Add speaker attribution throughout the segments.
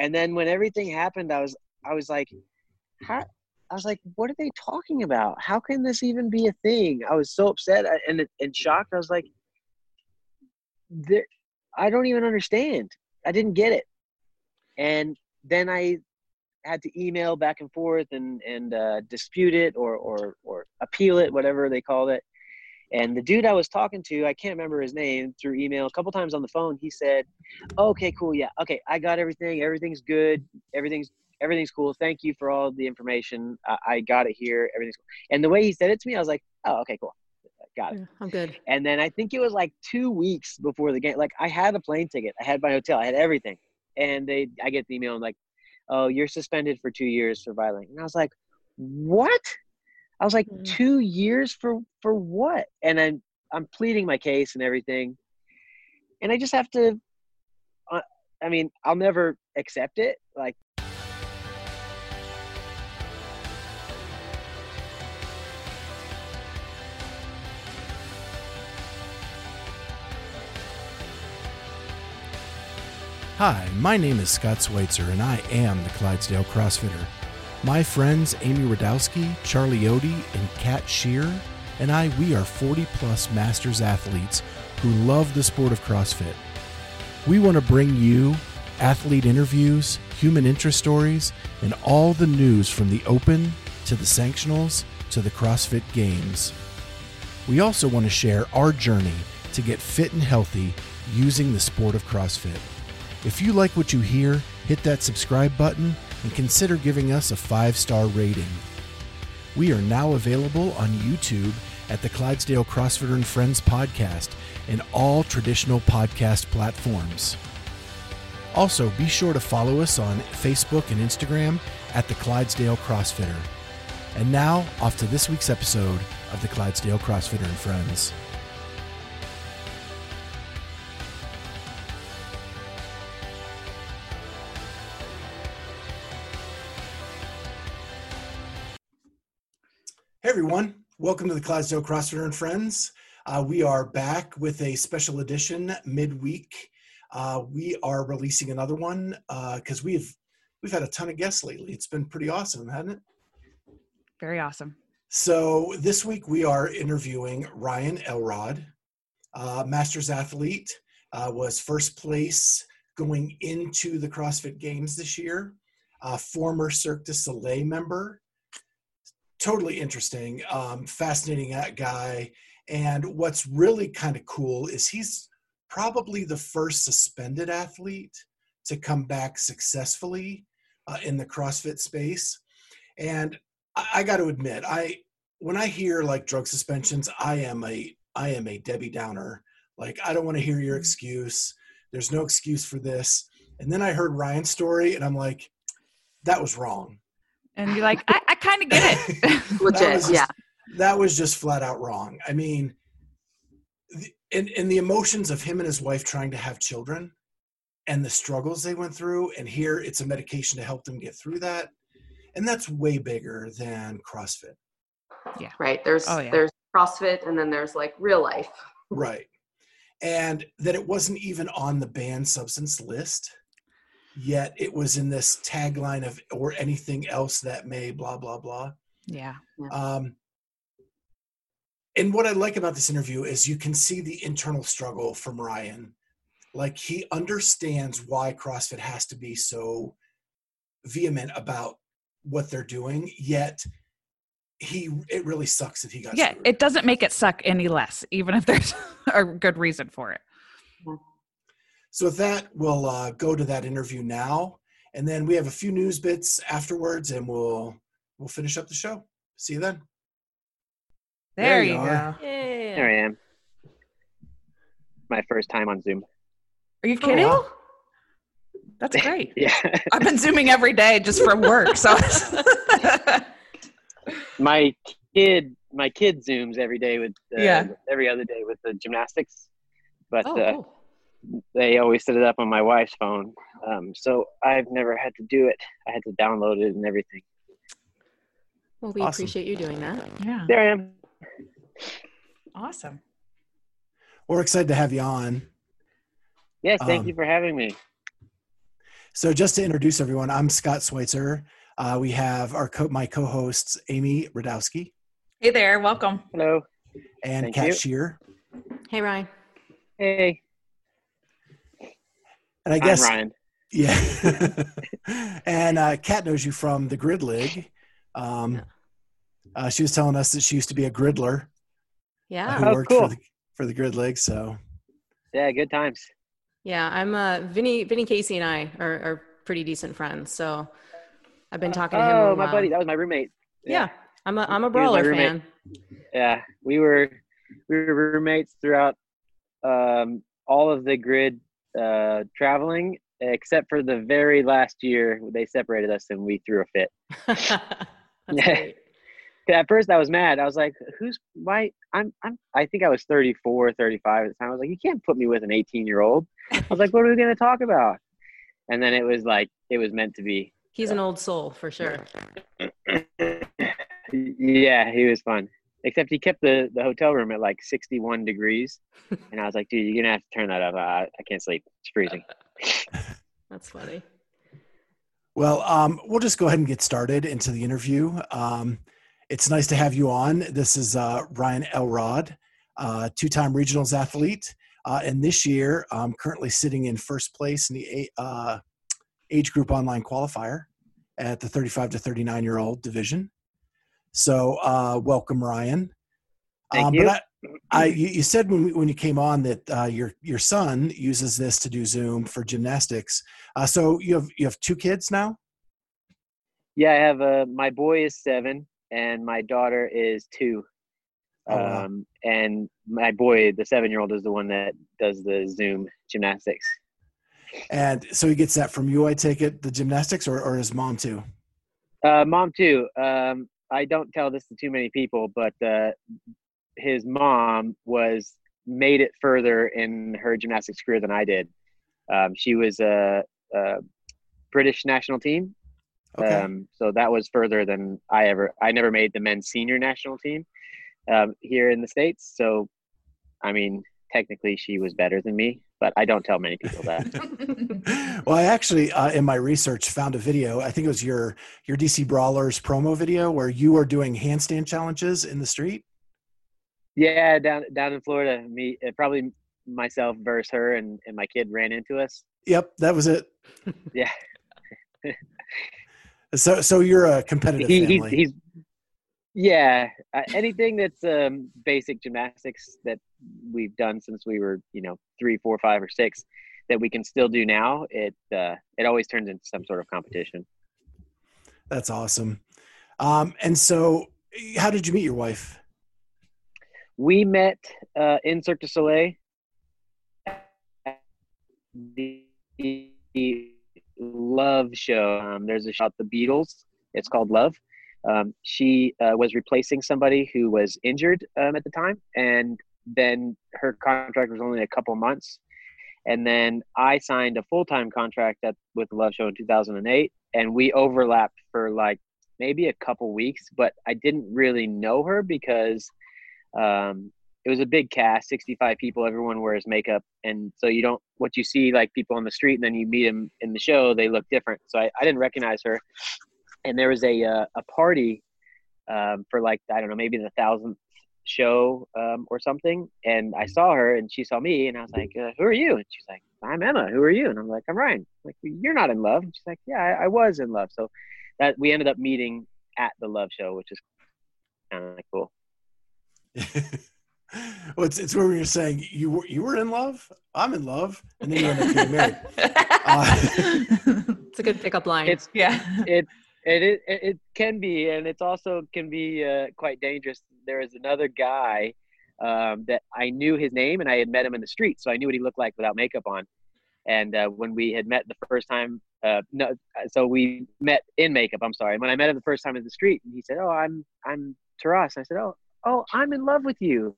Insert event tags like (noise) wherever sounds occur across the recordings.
Speaker 1: And then when everything happened, I was I was like, how? I was like, what are they talking about? How can this even be a thing? I was so upset and and shocked. I was like, I don't even understand. I didn't get it. And then I had to email back and forth and and uh, dispute it or or or appeal it, whatever they called it. And the dude I was talking to, I can't remember his name through email. A couple times on the phone, he said, "Okay, cool, yeah, okay, I got everything. Everything's good. Everything's everything's cool. Thank you for all the information. I, I got it here. Everything's cool." And the way he said it to me, I was like, "Oh, okay, cool, got it.
Speaker 2: Yeah, I'm good."
Speaker 1: And then I think it was like two weeks before the game. Like I had a plane ticket, I had my hotel, I had everything, and they, I get the email and like, "Oh, you're suspended for two years for violating." And I was like, "What?" I was like, mm-hmm. two years for for what? And I'm I'm pleading my case and everything, and I just have to. Uh, I mean, I'll never accept it. Like.
Speaker 3: Hi, my name is Scott Schweitzer, and I am the Clydesdale CrossFitter. My friends Amy Radowski, Charlie Odie, and Kat Shear and I, we are 40 plus masters athletes who love the sport of CrossFit. We want to bring you athlete interviews, human interest stories, and all the news from the Open to the Sanctionals to the CrossFit Games. We also want to share our journey to get fit and healthy using the sport of CrossFit. If you like what you hear, hit that subscribe button and consider giving us a five star rating. We are now available on YouTube at the Clydesdale CrossFitter and Friends podcast and all traditional podcast platforms. Also, be sure to follow us on Facebook and Instagram at the Clydesdale CrossFitter. And now, off to this week's episode of the Clydesdale CrossFitter and Friends. Everyone, welcome to the Clydesdale CrossFitter and Friends. Uh, we are back with a special edition midweek. Uh, we are releasing another one because uh, we've we've had a ton of guests lately. It's been pretty awesome, hasn't it?
Speaker 2: Very awesome.
Speaker 3: So this week we are interviewing Ryan Elrod, uh, Masters athlete, uh, was first place going into the CrossFit Games this year. former Cirque du Soleil member, totally interesting, um, fascinating guy. And what's really kind of cool is he's probably the first suspended athlete to come back successfully uh, in the CrossFit space. And I, I got to admit, I when I hear like drug suspensions, I am a I am a Debbie Downer. Like I don't want to hear your mm-hmm. excuse. There's no excuse for this. And then I heard Ryan's story, and I'm like, that was wrong
Speaker 2: and you're like, I, I kind of get
Speaker 4: it. (laughs) Legit, (laughs) just, yeah.
Speaker 3: That was just flat out wrong. I mean, the, and, and the emotions of him and his wife trying to have children and the struggles they went through, and here it's a medication to help them get through that. And that's way bigger than CrossFit.
Speaker 4: Yeah. Right. There's oh, yeah. there's CrossFit and then there's like real life.
Speaker 3: right. And that it wasn't even on the banned substance list yet it was in this tagline of or anything else that may blah blah blah.
Speaker 2: Yeah.
Speaker 3: Um and what i like about this interview is you can see the internal struggle from ryan. Like he understands why crossfit has to be so vehement about what they're doing yet he it really sucks that he got
Speaker 2: yeah
Speaker 3: screwed.
Speaker 2: it doesn't make it suck any less even if there's (laughs) a good reason for it
Speaker 3: so with that, we'll uh, go to that interview now, and then we have a few news bits afterwards, and we'll we'll finish up the show. See you then.
Speaker 2: There, there you, go. Yeah.
Speaker 1: There I am. My first time on Zoom.
Speaker 2: Are you kidding? Oh, That's great.
Speaker 1: yeah. (laughs)
Speaker 2: I've been zooming every day just for work. So (laughs)
Speaker 1: my kid, my kid zooms every day with uh, yeah. every other day with the gymnastics, but oh, uh, cool they always set it up on my wife's phone. Um, so I've never had to do it. I had to download it and everything.
Speaker 4: Well, we awesome. appreciate you doing that.
Speaker 2: Yeah.
Speaker 1: There I am.
Speaker 2: Awesome.
Speaker 3: We're excited to have you on.
Speaker 1: Yes, thank um, you for having me.
Speaker 3: So just to introduce everyone, I'm Scott Schweitzer. Uh, we have our co- my co-hosts Amy Radowski.
Speaker 2: Hey there, welcome.
Speaker 1: Hello.
Speaker 3: And Thank Kat you. Shear.
Speaker 4: Hey Ryan.
Speaker 1: Hey.
Speaker 3: And I guess
Speaker 1: I'm Ryan. (laughs)
Speaker 3: Yeah. (laughs) and uh, Kat knows you from the Grid League. Um, uh, she was telling us that she used to be a gridler.
Speaker 4: Yeah.
Speaker 3: Uh, who
Speaker 1: oh,
Speaker 3: worked
Speaker 1: cool.
Speaker 3: for the for the Grid League. So.
Speaker 1: Yeah, good times.
Speaker 4: Yeah, I'm uh Vinny Vinny Casey and I are, are pretty decent friends. So I've been talking to him.
Speaker 1: Oh, my buddy, that was my roommate.
Speaker 4: Yeah, yeah I'm a I'm a brawler fan.
Speaker 1: Yeah, we were we were roommates throughout um, all of the grid uh, traveling, except for the very last year they separated us and we threw a fit. (laughs) (laughs) At first I was mad. I was like, who's why I'm I'm I think I was 34, 35 at the time. I was like, you can't put me with an 18 year old. I was like, what are we gonna talk about? And then it was like it was meant to be.
Speaker 4: He's an old soul for sure. (clears throat)
Speaker 1: yeah, he was fun. Except he kept the, the hotel room at like 61 degrees. And I was like, dude, you're going to have to turn that up. I, I can't sleep. It's freezing. (laughs)
Speaker 4: That's funny.
Speaker 3: Well, um, we'll just go ahead and get started into the interview. Um, it's nice to have you on. This is uh, Ryan Elrod, uh, two time regionals athlete. Uh, and this year, I'm currently sitting in first place in the uh, age group online qualifier at the 35 to 39 year old division. So, uh, welcome, Ryan.
Speaker 1: Thank um, you. But
Speaker 3: I, I, you said when we, when you came on that uh, your your son uses this to do Zoom for gymnastics. Uh, so you have you have two kids now.
Speaker 1: Yeah, I have a my boy is seven and my daughter is two. Oh, wow. um, and my boy, the seven year old, is the one that does the Zoom gymnastics.
Speaker 3: And so he gets that from you, I take it, the gymnastics, or, or his mom too?
Speaker 1: Uh, mom too. Um, I don't tell this to too many people, but uh, his mom was made it further in her gymnastics career than I did. Um, she was a, a, British national team, okay. um, so that was further than I ever. I never made the men's senior national team um, here in the states. So, I mean, technically, she was better than me but I don't tell many people
Speaker 3: that. (laughs) (laughs) well, I actually, uh, in my research, found a video. I think it was your your DC Brawlers promo video where you were doing handstand challenges in the street.
Speaker 1: Yeah, down down in Florida, me uh, probably myself versus her, and and my kid ran into us.
Speaker 3: Yep, that was it. (laughs)
Speaker 1: yeah.
Speaker 3: so so you're a competitive he,
Speaker 1: family. He's, he's yeah, uh, anything that's um, basic gymnastics that we've done since we were, you know, three, four, five, or six, that we can still do now. It uh, it always turns into some sort of competition.
Speaker 3: That's awesome. Um, and so, how did you meet your wife?
Speaker 1: We met uh, in Cirque du Soleil. The, the Love show. Um, there's a shot the Beatles. It's called Love um, she uh, was replacing somebody who was injured um, at the time, and then her contract was only a couple months. And then I signed a full time contract at, with the Love Show in 2008, and we overlapped for like maybe a couple weeks, but I didn't really know her because um, it was a big cast 65 people everyone wears makeup. And so you don't what you see like people on the street and then you meet them in the show they look different. So i, I didn't recognize her. And there was a uh, a party um, for like I don't know maybe the thousandth show um, or something, and I saw her and she saw me, and I was like, uh, "Who are you?" And she's like, "I'm Emma. Who are you?" And I'm like, "I'm Ryan." I'm like, "You're not in love?" And she's like, "Yeah, I, I, was in love." So that we ended up meeting at the love show, which is kind of cool. (laughs)
Speaker 3: well, it's, it's where we were saying you were you were in love. I'm in love, and then you end up getting married. (laughs)
Speaker 4: Uh, it's a good pickup line.
Speaker 1: It's yeah. It it, it it can be, and it's also can be uh, quite dangerous. There is another guy um, that I knew his name, and I had met him in the street, so I knew what he looked like without makeup on. And uh, when we had met the first time, uh, no, so we met in makeup. I'm sorry. When I met him the first time in the street, and he said, "Oh, I'm I'm Taras." I said, "Oh, oh, I'm in love with you."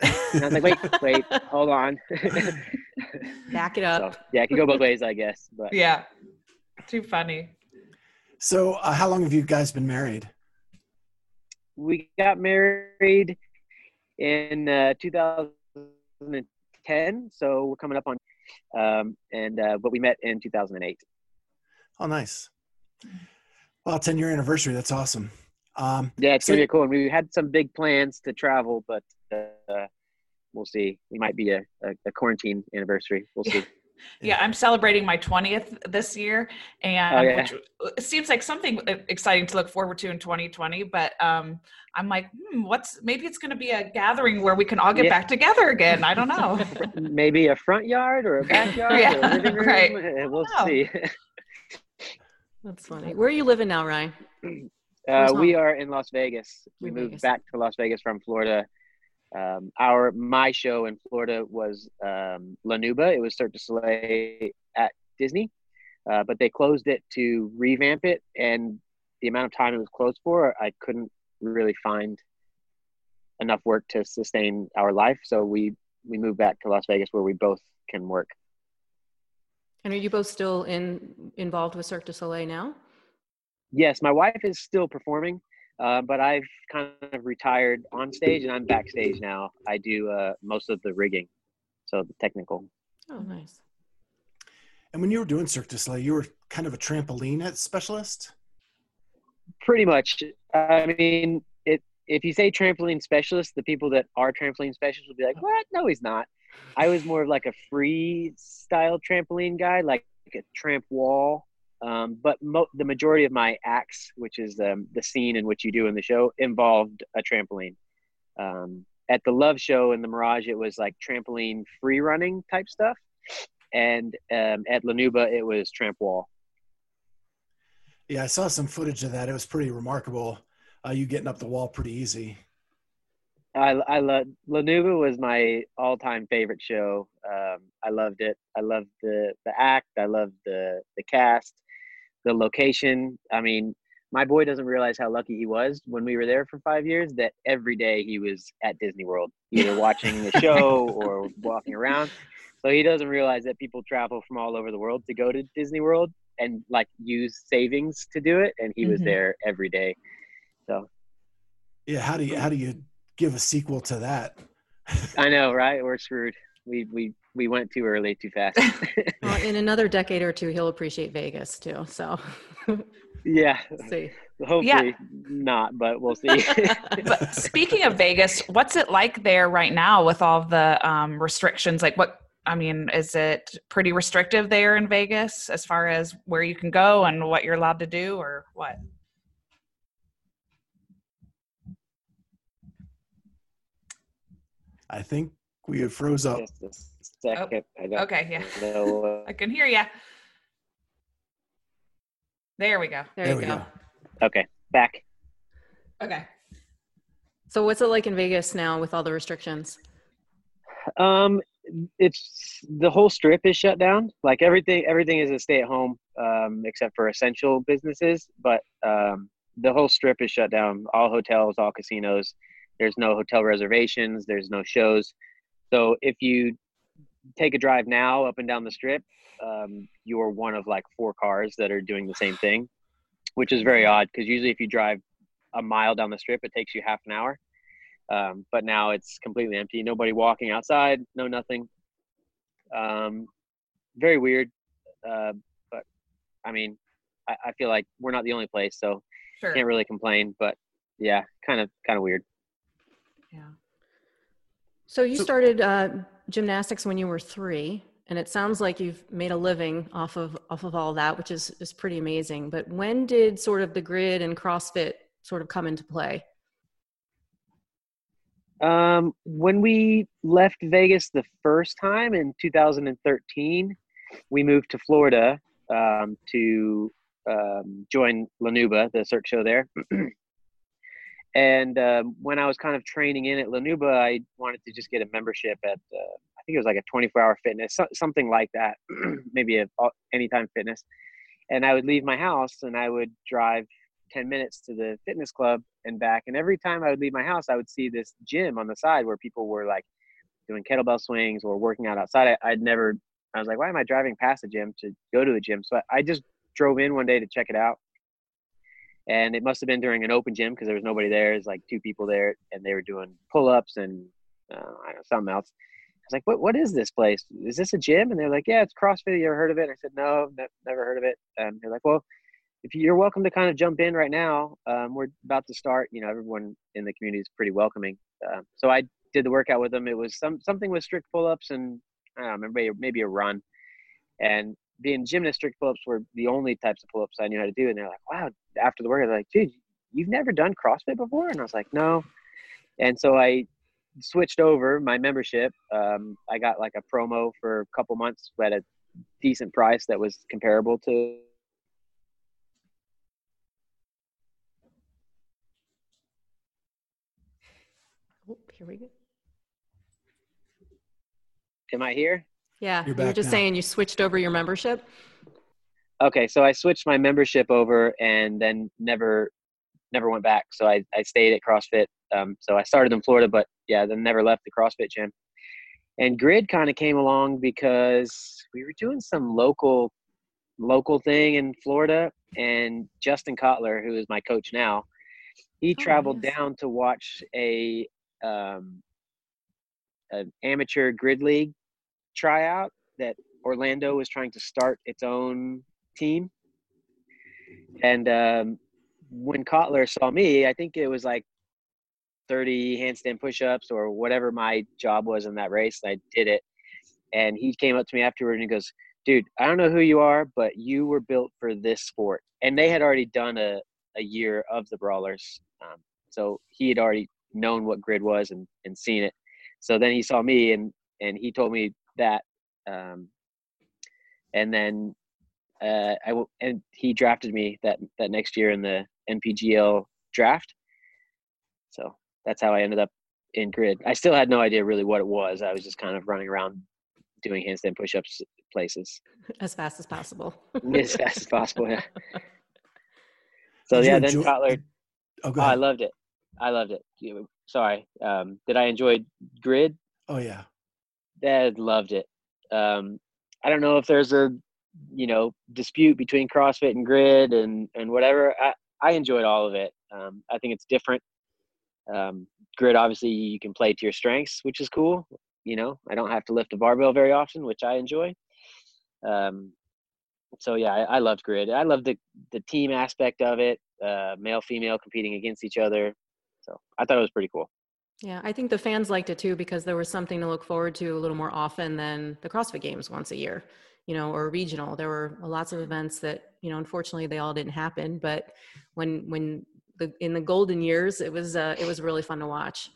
Speaker 1: and I was like, "Wait, (laughs) wait, hold on." (laughs)
Speaker 4: Back it up.
Speaker 1: So, yeah, it can go both ways, I guess. But
Speaker 2: yeah, too funny.
Speaker 3: So, uh, how long have you guys been married?
Speaker 1: We got married in uh, 2010, so we're coming up on, um, and uh, but we met in 2008.
Speaker 3: Oh, nice. Well, 10 year anniversary. That's awesome. Um,
Speaker 1: Yeah, it's
Speaker 3: So-
Speaker 1: gonna be cool. And we had some big plans to travel, but uh, we'll see. We might be a, a, a quarantine anniversary. We'll see. (laughs)
Speaker 2: Yeah, I'm celebrating my 20th this year, and
Speaker 1: Oh, yeah.
Speaker 2: which it seems like something exciting to look forward to in 2020. But um, I'm like, hmm, what's maybe it's going to be a gathering where we can all get
Speaker 1: Yeah.
Speaker 2: back together again. I don't know. (laughs)
Speaker 1: Maybe a front yard or a backyard (laughs) or
Speaker 2: Yeah,
Speaker 1: a living room.
Speaker 2: right.
Speaker 1: Uh, We'll see. (laughs)
Speaker 4: That's funny. Where are you living now, Ryan?
Speaker 1: Uh, we are in Las Vegas. We
Speaker 4: In
Speaker 1: moved
Speaker 4: Vegas.
Speaker 1: back to Las Vegas from Florida. Um, our my show in Florida was um, La Nouba. It was Cirque du Soleil at Disney, uh, but they closed it to revamp it. And the amount of time it was closed for, I couldn't really find enough work to sustain our life. So we we moved back to Las Vegas, where we both can work.
Speaker 4: And are you both still in involved with Cirque du Soleil now?
Speaker 1: Yes, my wife is still performing, uh, but I've kind of retired on stage and I'm backstage now. I do uh, most of the rigging, so the technical.
Speaker 4: Oh, nice.
Speaker 3: and when you were doing Cirque du Soleil, you were kind of a trampoline specialist.
Speaker 1: Pretty much. I mean, it. If you say trampoline specialist, the people that are trampoline specialists will be like, "What? No, he's not." I was more of like a free style trampoline guy, like a tramp wall. Um, but mo- the majority of my acts, which is um, the scene in which you do in the show, involved a trampoline. Um, at the Love Show in the Mirage, it was like trampoline free running type stuff, and um, at La Nouba, it was tramp wall.
Speaker 3: Yeah, I saw some footage of that. It was pretty remarkable. Uh, you getting up the wall pretty easy.
Speaker 1: I I love La Nouba was my all time favorite show. Um, I loved it. I loved the the act. I loved the the cast, the location. I mean, my boy doesn't realize how lucky he was when we were there for five years. That every day he was at Disney World, either watching the (laughs) show or walking around. So he doesn't realize that people travel from all over the world to go to Disney World and like use savings to do it. And he was
Speaker 4: Mhm.
Speaker 1: there every day. So
Speaker 3: Yeah, how do you how do you give a sequel to that?
Speaker 1: I know, right? We're screwed. We we we went too early, too fast. (laughs) (laughs)
Speaker 4: Well, in another decade or two, he'll appreciate Vegas too. So, (laughs)
Speaker 1: yeah,
Speaker 4: see.
Speaker 1: hopefully not, but we'll see.
Speaker 2: but speaking of Vegas, what's it like there right now with all the um, restrictions? Like, what I mean, is it pretty restrictive there in Vegas as far as where you can go and what you're allowed to do, or what?
Speaker 3: I think we had froze up.
Speaker 1: Just a second. I don't
Speaker 2: Okay, yeah,
Speaker 1: know. (laughs)
Speaker 2: I can hear you. There we go.
Speaker 4: There,
Speaker 3: There
Speaker 4: you
Speaker 3: we
Speaker 4: go.
Speaker 3: go.
Speaker 1: Okay, back.
Speaker 2: Okay.
Speaker 4: So, what's it like in Vegas now with all the restrictions?
Speaker 1: Um, it's the whole strip is shut down. Like everything, everything is a stay at home, um, except for essential businesses. But um, the whole strip is shut down. All hotels, all casinos. There's no hotel reservations. There's no shows. So if you take a drive now up and down the strip, um, you're one of like four cars that are doing the same thing, which is very odd because usually if you drive a mile down the strip, it takes you half an hour. Um, but now it's completely empty. Nobody walking outside. No nothing. Um, very weird. Uh, but I mean, I, I feel like we're not the only place, so
Speaker 2: Sure.
Speaker 1: can't really complain. But yeah, kind of kind of weird.
Speaker 2: Yeah.
Speaker 4: So, you
Speaker 3: So-
Speaker 4: started uh, gymnastics when you were three, and it sounds like you've made a living off of off of all that, which is is pretty amazing. But when did sort of the grid and CrossFit sort of come into play?
Speaker 1: Um, when we left Vegas the first time in 2013, we moved to Florida um, to um, join La Nouba, the Cirque show there. (clears throat) and um, when I was kind of training in at La Nouba, I wanted to just get a membership at, uh, I think it was like a 24 hour fitness, so- something like that, (clears throat) maybe a anytime fitness. And I would leave my house and I would drive 10 minutes to the fitness club and back. And every time I would leave my house, I would see this gym on the side where people were like doing kettlebell swings or working out outside. I, I'd never, I was like, why am I driving past the gym to go to the gym? So I, I just drove in one day to check it out. And it must have been during an open gym because there was nobody there. There's like two people there and they were doing pull ups and uh, I don't know, something else. I was like, "What? What is this place? Is this a gym?" And they're like, "Yeah, it's CrossFit. You ever heard of it?" I said, "No, ne- never heard of it." Um, they're like, "Well, if you're welcome to kind of jump in right now. Um, we're about to start. You know, everyone in the community is pretty welcoming. Uh, so I did the workout with them. It was some something with strict pull-ups and I don't know, maybe maybe a run. And being gymnast, strict pull-ups were the only types of pull-ups I knew how to do. And they're like, "Wow!" After the workout, they're like, "Dude, you've never done CrossFit before?" And I was like, "No." And so I switched over my membership. Um, I got like a promo for a couple months at a decent price that was comparable to
Speaker 4: Oh, here we go.
Speaker 1: Am I here?
Speaker 4: Yeah,
Speaker 3: You're
Speaker 4: you were just
Speaker 3: now.
Speaker 4: saying you switched over your membership.
Speaker 1: Okay, so I switched my membership over and then never never went back. So I, I stayed at CrossFit. Um, so I started in Florida, but yeah, then never left the CrossFit gym. And Grid kind of came along because we were doing some local local thing in Florida, and Justin Kotler, who is my coach now, he
Speaker 4: Oh,
Speaker 1: traveled
Speaker 4: nice.
Speaker 1: down to watch a um, an amateur grid league tryout that Orlando was trying to start its own team. And um, when Kotler saw me, I think it was like 30 handstand push-ups or whatever my job was in that race. I did it, and he came up to me afterward and he goes, "Dude, I don't know who you are, but you were built for this sport." And they had already done a a year of the brawlers, um, so he had already known what grid was and and seen it. So then he saw me and and he told me that, um, and then uh, I w- and he drafted me that that next year in the NPGL draft. So that's how I ended up in grid. I still had no idea really what it was. I was just kind of running around doing handstand push-ups places (laughs)
Speaker 4: as fast as possible. (laughs)
Speaker 1: as fast as possible. Yeah. (laughs) So
Speaker 3: Did
Speaker 1: yeah, then
Speaker 3: enjoy-
Speaker 1: Kotler.
Speaker 3: Oh,
Speaker 1: Oh, I loved it. I loved it. Sorry. Um, did I enjoy grid?
Speaker 3: oh yeah.
Speaker 1: Dad loved it. Um, I don't know if there's a you know dispute between CrossFit and Grid and and whatever. I I enjoyed all of it. Um, I think it's different. Um, Grid obviously you can play to your strengths, which is cool. You know, I don't have to lift a barbell very often, which I enjoy. Um, so yeah, I, I loved Grid. I loved the the team aspect of it. Uh, male female competing against each other. So I thought it was pretty cool.
Speaker 4: Yeah, I think the fans liked it too because there was something to look forward to a little more often than the CrossFit Games once a year, you know, or regional. There were lots of events that, you know, unfortunately they all didn't happen. But when when the in the golden years, it was uh, it was really fun to watch.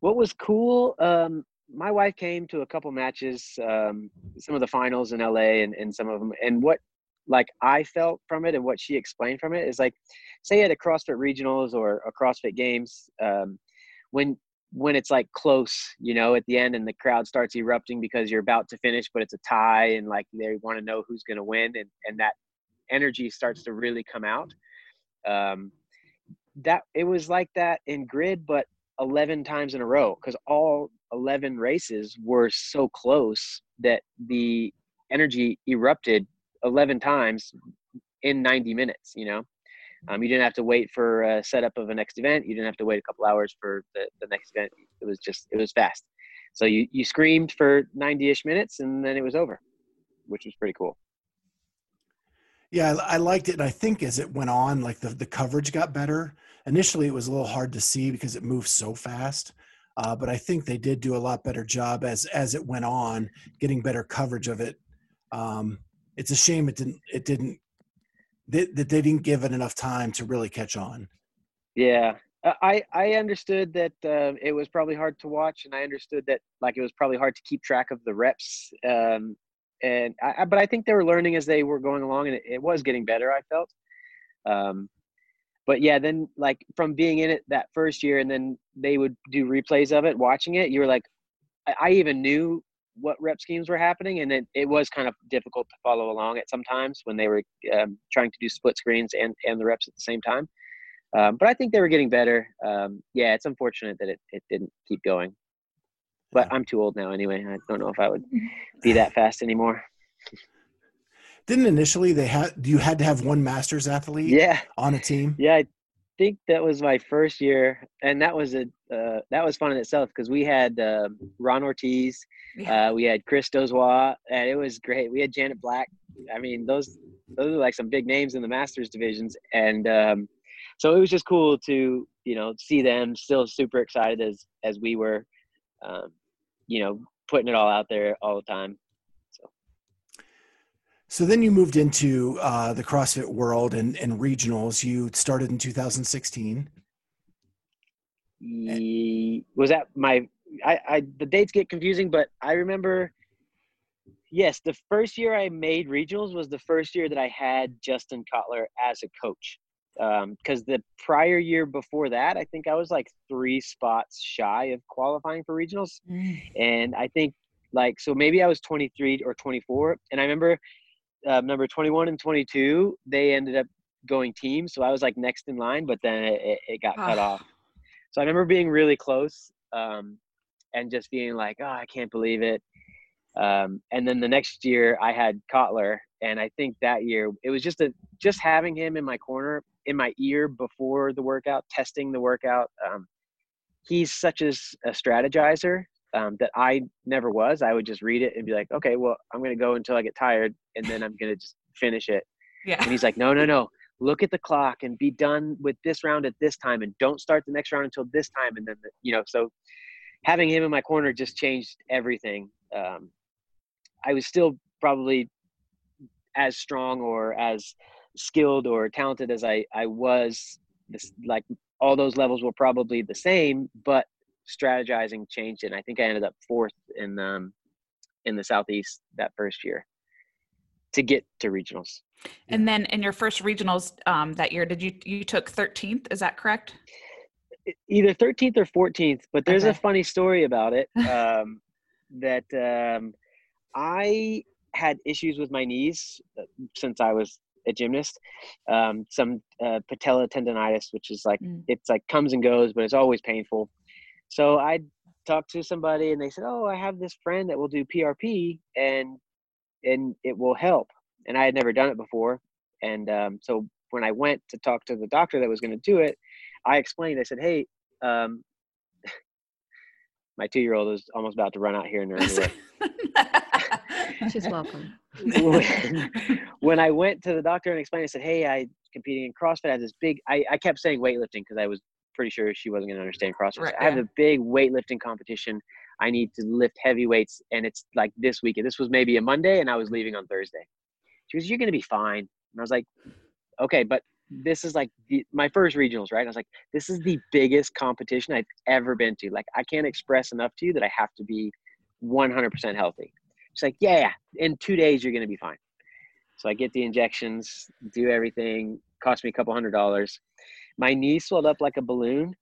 Speaker 1: what was cool um my wife came to a couple matches um some of the finals in la and, and some of them and what like i felt from it and what she explained from it is like say at a crossfit regionals or a crossfit games um when when it's like close you know at the end and the crowd starts erupting because you're about to finish but it's a tie and like they want to know who's going to win and and that energy starts to really come out. Um that it was like that in grid but 11 times in a row because all 11 races were so close that the energy erupted 11 times in 90 minutes you know um, you didn't have to wait for a setup of a next event you didn't have to wait a couple hours for the, the next event it was just it was fast so you, you screamed for 90ish minutes and then it was over which was pretty cool
Speaker 3: Yeah, I, I liked it, and I think as it went on, like the the coverage got better. Initially, it was a little hard to see because it moved so fast, uh, but I think they did do a lot better job as as it went on, getting better coverage of it. Um, it's a shame it didn't it didn't that that they didn't give it enough time to really catch on.
Speaker 1: Yeah, I I understood that uh, it was probably hard to watch, and I understood that like it was probably hard to keep track of the reps. Um, and I, I- but I think they were learning as they were going along, and it, it was getting better. I felt. Um, but yeah, then like from being in it that first year, and then they would do replays of it, watching it. You were like, I, I even knew what rep schemes were happening, and it, it was kind of difficult to follow along at sometimes when they were um, trying to do split screens and and the reps at the same time. Um, but I think they were getting better. Um, yeah, it's unfortunate that it, it didn't keep going. But. I'm too old now anyway. I don't know if I would (laughs) be that fast anymore.
Speaker 3: Didn't initially they had you had to have one masters athlete
Speaker 1: Yeah,
Speaker 3: on a team?
Speaker 1: yeah. I think that was my first year, and that was a uh, that was fun in itself because we had uh, Ron Ortiz,
Speaker 2: Yeah.
Speaker 1: uh, we had Chris Dozois, and it was great. We had Janet Black. I mean, those those are like some big names in the Masters divisions, and um, so it was just cool to you know see them still super excited as as we were, um, you know, putting it all out there all the time.
Speaker 3: So then you moved into uh, the CrossFit world and, and regionals. You started in 2016.
Speaker 1: Ye- was that my I, I the dates get confusing but i remember yes the first year i made regionals was the first year that i had justin kotler as a coach because the prior year before that i think i was like three spots shy of qualifying for regionals and i think like so maybe i was 23 or 24 and i remember um, number 21 and 22 they ended up going team so i was like next in line but then it, it, got cut off (sighs) so I remember being really close um, and just being like, oh, I can't believe it. Um, and then the next year I had Kotler, and I think that year it was just a just having him in my corner, in my ear before the workout, testing the workout. Um, he's such a, a strategizer um, that I never was. I would just read it and be like, okay, well, I'm gonna go until I get tired, and then I'm gonna just finish it.
Speaker 2: Yeah.
Speaker 1: And he's like, no, no, no. Look at the clock and be done with this round at this time, and don't start the next round until this time. And then, the, you know, so having him in my corner just changed everything. Um, I was still probably as strong or as skilled or talented as I I was. This like all those levels were probably the same, but strategizing changed it. And I think I ended up fourth in um, in the southeast that first year to get to regionals.
Speaker 2: And then in your first regionals um, that year, did you you took 13th? Is that correct?
Speaker 1: either 13th or 14th but there's a funny story about it (laughs) um, that um, i had issues with my knees uh, since i was a gymnast um, some uh, patella tendonitis which is like
Speaker 2: Mm.
Speaker 1: it's like comes and goes but it's always painful so i talked to somebody and they said oh i have this friend that will do prp and and it will help and i had never done it before and um, so when i went to talk to the doctor that was going to do it I explained, I said, hey, um, (laughs) my two year old is almost about to run out here and run away.
Speaker 4: She's welcome.
Speaker 1: when, when I went to the doctor and explained, I said, hey, I competing in CrossFit. I have this big, I, I kept saying weightlifting because I was pretty sure she wasn't going to understand CrossFit. I
Speaker 2: Right,
Speaker 1: said, I have a big weightlifting competition. I need to lift heavy weights. And it's like this weekend. This was maybe a Monday and I was leaving on Thursday. She goes, you're going to be fine. And I was like, okay, but this is like the, my first regionals, right? I was like, this is the biggest competition I've ever been to. Like, I can't express enough to you that I have to be 100% healthy. She's like, yeah, yeah, in two days, you're going to be fine. So I get the injections, do everything, cost me a couple hundred dollars. My knee swelled up like a balloon.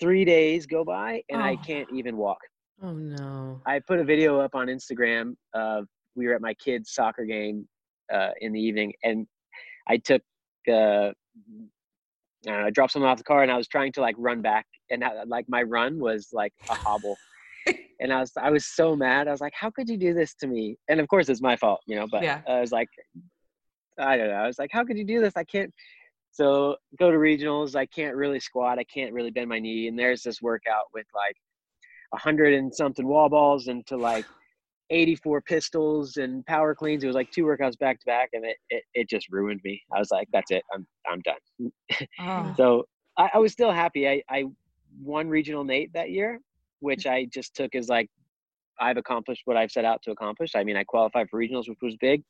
Speaker 1: Three days go by and I
Speaker 2: Oh.
Speaker 1: can't even walk.
Speaker 4: Oh no.
Speaker 1: I put a video up on Instagram of we were at my kid's soccer game uh, in the evening, and I took uh, I, know, I dropped someone off the car, and I was trying to like run back, and I, like my run was like a hobble, (laughs) and I was I was so mad. I was like, how could you do this to me? And of course, it's my fault, you know. But
Speaker 2: Yeah.
Speaker 1: I was like, I don't know. I was like, how could you do this? I can't. So go to regionals. I can't really squat. I can't really bend my knee. And there's this workout with like a hundred and something wall balls into like 84 pistols and power cleans. It was like two workouts back to back, and it, it it just ruined me. I was like, that's it. I'm I'm done.
Speaker 2: oh. (laughs)
Speaker 1: So I, I was still happy. I, I won regional Nate that year, which I just took as like I've accomplished what I've set out to accomplish. I mean, I qualified for regionals, which was big,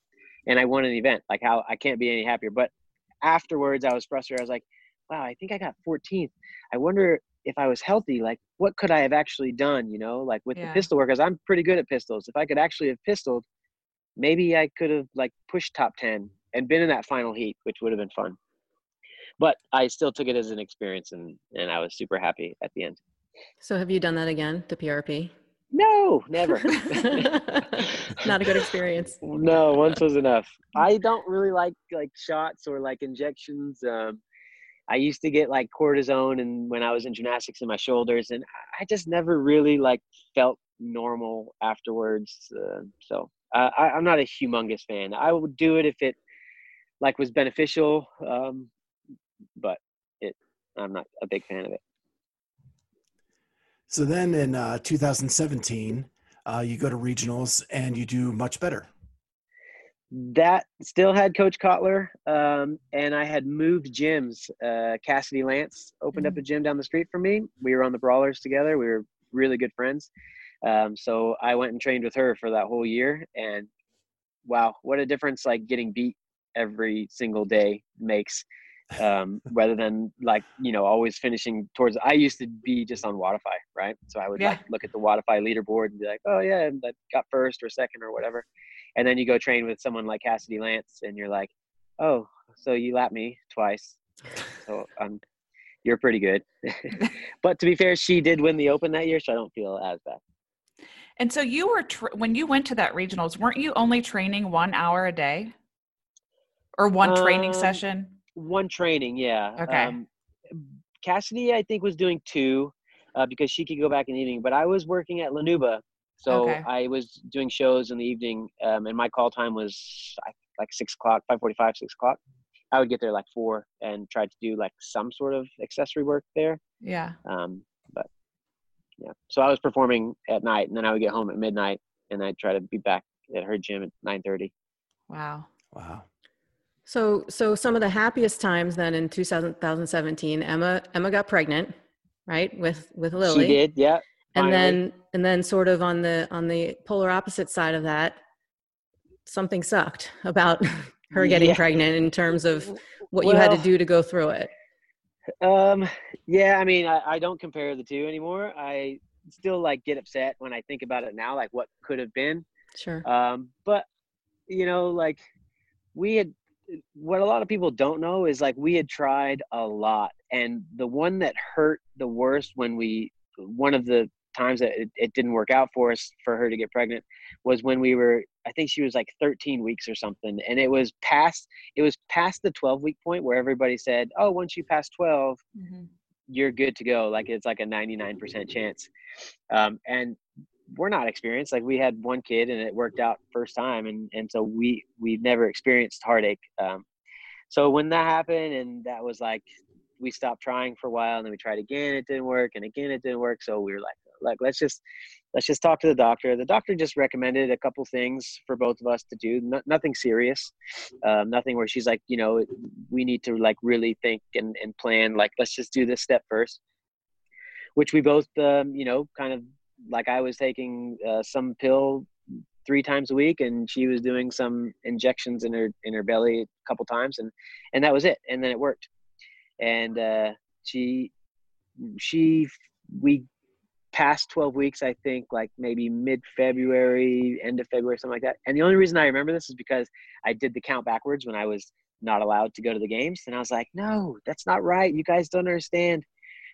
Speaker 1: and I won an event. Like how I can't be any happier. But afterwards, I was frustrated. I was like, wow, I think I got 14th. I wonder if I was healthy, like what could I have actually done? You know, like with
Speaker 2: Yeah.
Speaker 1: the pistol work, because I'm pretty good at pistols. If I could actually have pistoled, maybe I could have like pushed top 10 and been in that final heat, which would have been fun but I still took it as an experience and and I was super happy at the end.
Speaker 4: So have you done that again, the PRP?
Speaker 1: No, never. (laughs)
Speaker 4: Not a good experience.
Speaker 1: no, once was enough. I don't really like like shots or like injections. Um, I used to get like cortisone and when I was in gymnastics in my shoulders, and I just never really like felt normal afterwards. Uh, so uh, I, I'm not a humongous fan. I would do it if it like was beneficial, um, but it I'm not a big fan of it.
Speaker 3: So then in uh, 2017, uh, you go to regionals and you do much better.
Speaker 1: That still had Coach Kotler, um, and I had moved gyms. Uh, Cassidy Lance opened mm-hmm. up a gym down the street from me. We were on the Brawlers together. We were really good friends. Um, so I went and trained with her for that whole year, and wow, what a difference! Like getting beat every single day makes um, rather than like you know always finishing towards. I used to be just on Wodify, right? So I would yeah. like look at the Wodify leaderboard and be like, oh yeah, I got first or second or whatever, and then you go train with someone like Cassidy Lance, and you're like, oh, so you lap me twice, so um, you're pretty good. (laughs) but to be fair, she did win the Open that year, so I don't feel as bad.
Speaker 2: And so you were tra- when you went to that regionals, weren't you only training one hour a day, or one training um, session?
Speaker 1: One training, yeah.
Speaker 2: Okay. Um,
Speaker 1: Cassidy, I think, was doing two uh, because she could go back in the evening. But I was working at La Nouba, so okay. I was doing shows in the evening, um, and my call time was like six o'clock, five forty-five, six o'clock. I would get there like four and try to do like some sort of accessory work there.
Speaker 2: Yeah.
Speaker 1: Um, but yeah, so I was performing at night, and then I would get home at midnight, and I'd try to be back at her gym at nine thirty.
Speaker 2: Wow.
Speaker 3: Wow.
Speaker 4: So, so some of the happiest times then in 2017, Emma, Emma got pregnant, right? With, with Lily.
Speaker 1: She did. Yeah.
Speaker 4: And then, and then sort of on the, on the polar opposite side of that, something sucked about (laughs) her getting yeah. pregnant in terms of what well, you had to do to go through it.
Speaker 1: Um, yeah, I mean, I, I don't compare the two anymore. I still like get upset when I think about it now, like what could have been.
Speaker 4: Sure.
Speaker 1: Um, but you know, like we had what a lot of people don't know is like we had tried a lot and the one that hurt the worst when we one of the times that it, it, didn't work out for us for her to get pregnant was when we were i think she was like 13 weeks or something and it was past it was past the 12 week point where everybody said oh once you pass 12 mm-hmm. you're good to go like it's like a 99% chance um, and we're not experienced. Like we had one kid and it worked out first time, and and so we we never experienced heartache. Um, so when that happened, and that was like we stopped trying for a while, and then we tried again, it didn't work, and again it didn't work. So we were like, like let's just let's just talk to the doctor. The doctor just recommended a couple things for both of us to do. No, nothing serious, um, nothing where she's like, you know, we need to like really think and and plan. Like let's just do this step first which we both um, you know kind of like I was taking uh, some pill three times a week and she was doing some injections in her in her belly a couple times and and that was it and then it worked. And uh, she she we passed 12 weeks i think like maybe mid february end of february something like that. And the only reason i remember this is because i did the count backwards when i was not allowed to go to the games and i was like no that's not right. You guys don't understand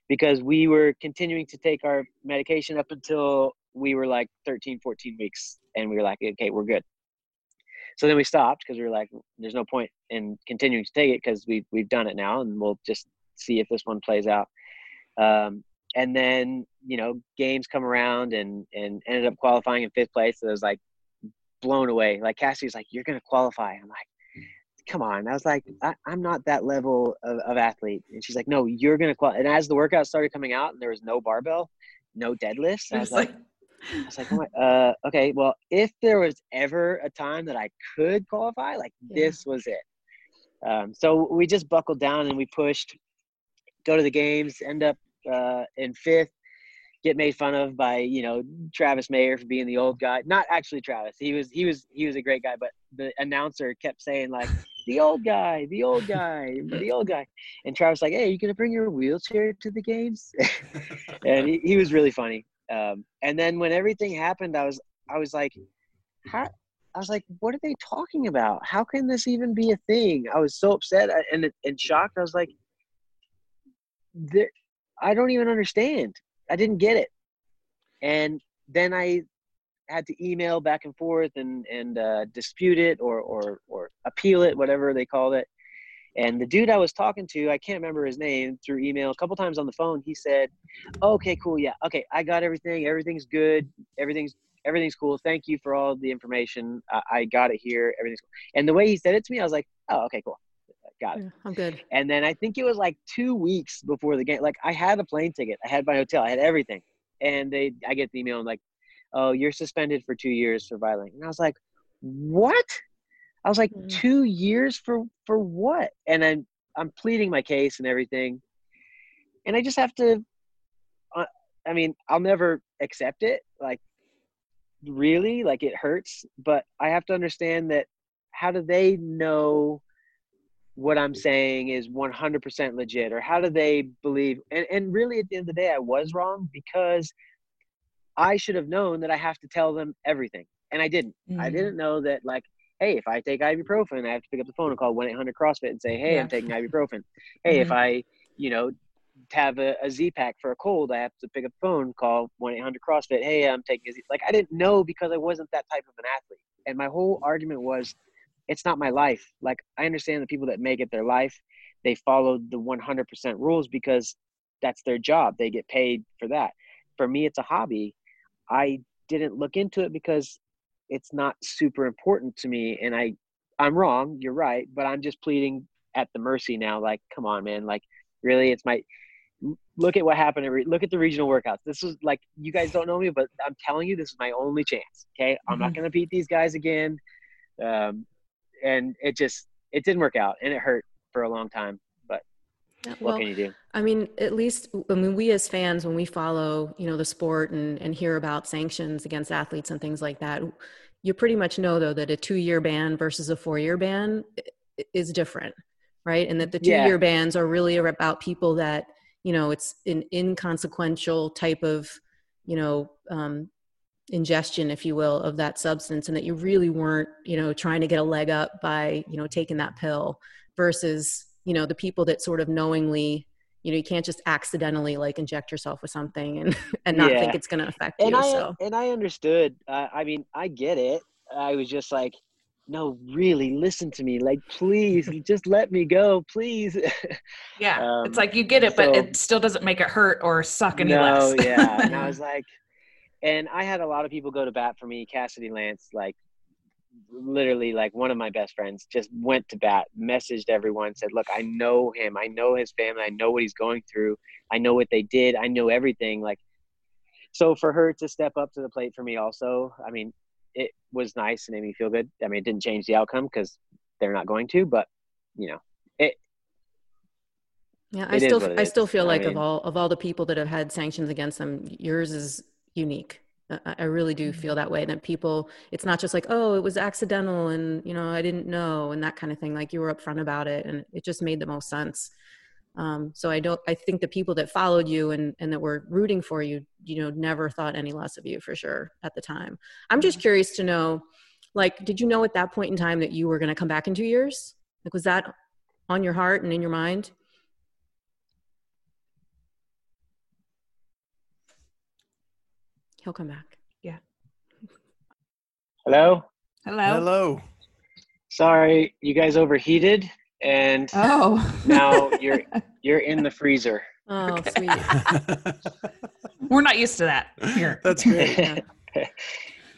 Speaker 1: because we were continuing to take our medication up until we were like 13 14 weeks and we were like okay we're good. So then we stopped because we were like there's no point in continuing to take it because we've, we've done it now and we'll just see if this one plays out. Um, and then you know games come around and and ended up qualifying in fifth place so it was like blown away. Like cassie's like you're gonna qualify. I'm like come on. I was like, I, am not that level of, of, athlete. And she's like, no, you're going to qualify. And as the workout started coming out and there was no barbell, no deadlifts, I was like, I was like, oh uh, okay, well, if there was ever a time that I could qualify, like (laughs) yeah. this was it. Um, so we just buckled down and we pushed, go to the games, end up uh, in fifth, get made fun of by you know Travis Mayer for being the old guy. Not actually Travis. He was he was he was a great guy, but the announcer kept saying like the old guy, the old guy, (laughs) the old guy. And Travis like, hey, you gonna bring your wheelchair to the games? (laughs) and he, he was really funny. Um, and then when everything happened, I was I was like, how? I was like, what are they talking about? How can this even be a thing? I was so upset and and shocked. I was like, I don't even understand. I didn't get it. And then I had to email back and forth and and uh, dispute it or or or appeal it, whatever they called it. And the dude I was talking to, I can't remember his name, through email a couple times on the phone, he said, "Okay, cool, yeah, okay, I got everything. Everything's good. Everything's everything's cool. Thank you for all the information. I, I got it here. Everything's cool." And the way he said it to me, I was like, "Oh, okay, cool." got it.
Speaker 4: Yeah, I'm good.
Speaker 1: And then I think it was like two weeks before the game. Like I had a plane ticket, I had my hotel, I had everything, and they I get the email and like, oh, you're suspended for two years for violating. And I was like, what? I was like,
Speaker 4: Mm.
Speaker 1: two years for for what? And I'm I'm pleading my case and everything, and I just have to. Uh, I mean, I'll never accept it. Like, really, like it hurts, but I have to understand that. How do they know? what I'm saying is 100% legit, or how do they believe? And, and really, at the end of the day, I was wrong because I should have known that I have to tell them everything, and I didn't. I
Speaker 2: Mm.
Speaker 1: didn't know that, like, hey, if I take ibuprofen, I have to pick up the phone and call 1 800 CrossFit and say, hey,
Speaker 2: Yeah.
Speaker 1: I'm taking ibuprofen. Hey, if
Speaker 2: Mhm.
Speaker 1: I, you know, have a, a Z pack for a cold, I have to pick up the phone, call 1 800 CrossFit. Hey, I'm taking a Z. Like, I didn't know because I wasn't that type of an athlete. And my whole argument was, it's not my life. Like, I understand the people that make it their life, they follow the 100% rules because that's their job. They get paid for that. For me, it's a hobby. I didn't look into it because it's not super important to me. And I, I'm wrong. You're right. But I'm just pleading at the mercy now. Like, come on, man. Like, really, it's my. Look at what happened. At re- look at the regional workouts. This was like you guys don't know me, but I'm telling you, this is my only chance. Okay, I'm not
Speaker 2: Mhm.
Speaker 1: gonna beat these guys again. Um, and it just it didn't work out, and it hurt for a long time.
Speaker 4: Yeah,
Speaker 1: what
Speaker 4: well,
Speaker 1: can you do?
Speaker 4: I mean, at least I mean, we as fans, when we follow, you know, the sport and and hear about sanctions against athletes and things like that, you pretty much know though that a two-year ban versus a four-year ban is different, right? And that the two-year bans are really about people that you know it's an inconsequential type of, you know, um, ingestion, if you will, of that substance, and that you really weren't, you know, trying to get a leg up by, you know, taking that pill versus, you know, the people that sort of knowingly, you know, you can't just accidentally like inject yourself with something and (laughs) and not
Speaker 1: Yeah.
Speaker 4: think it's going to affect
Speaker 1: and
Speaker 4: you.
Speaker 1: I
Speaker 4: so
Speaker 1: and I understood. Uh, I mean, I get it. I was just like, no, really, listen to me. Like, please, (laughs) just let me go, please. (laughs)
Speaker 2: Yeah.
Speaker 1: Um,
Speaker 2: it's like you get it, but it still doesn't make it hurt or suck any
Speaker 1: no,
Speaker 2: less.
Speaker 1: yeah. And I was like, and I had a lot of people go to bat for me. Cassidy Lance, like, literally, like one of my best friends, just went to bat, messaged everyone, said, "Look, I know him. I know his family. I know what he's going through. I know what they did. I know everything." Like, so for her to step up to the plate for me, also, I mean, it was nice and made me feel good. I mean, it didn't change the outcome because they're not going to, but you know, it
Speaker 4: yeah, I
Speaker 1: it
Speaker 4: still I
Speaker 1: is.
Speaker 4: still feel
Speaker 1: I
Speaker 4: like of all of all the people that have had sanctions against them, yours is unique. I- really do
Speaker 1: Mm-hmm.
Speaker 4: feel that way. And that people, it's not just like, oh, it was accidental, and you know, I didn't know, and that kind of thing. Like you were upfront about it, and it just made the most sense. Um, so I don't. I think the people that followed you and and that were rooting for you, you know, never thought any less of you for sure at the time. I'm just curious to know, like, did you know at that point in time that you were going to come back in two years? Like, was that on your heart and in your mind? He'll come back. Yeah.
Speaker 1: Hello.
Speaker 2: Hello.
Speaker 3: Hello.
Speaker 1: Sorry, you guys overheated, and
Speaker 2: Oh.
Speaker 1: now (laughs) you're you're in the freezer.
Speaker 4: Oh,
Speaker 2: Okay.
Speaker 4: sweet. (laughs)
Speaker 2: We're not used to that here.
Speaker 3: That's great.
Speaker 4: Yeah. (laughs)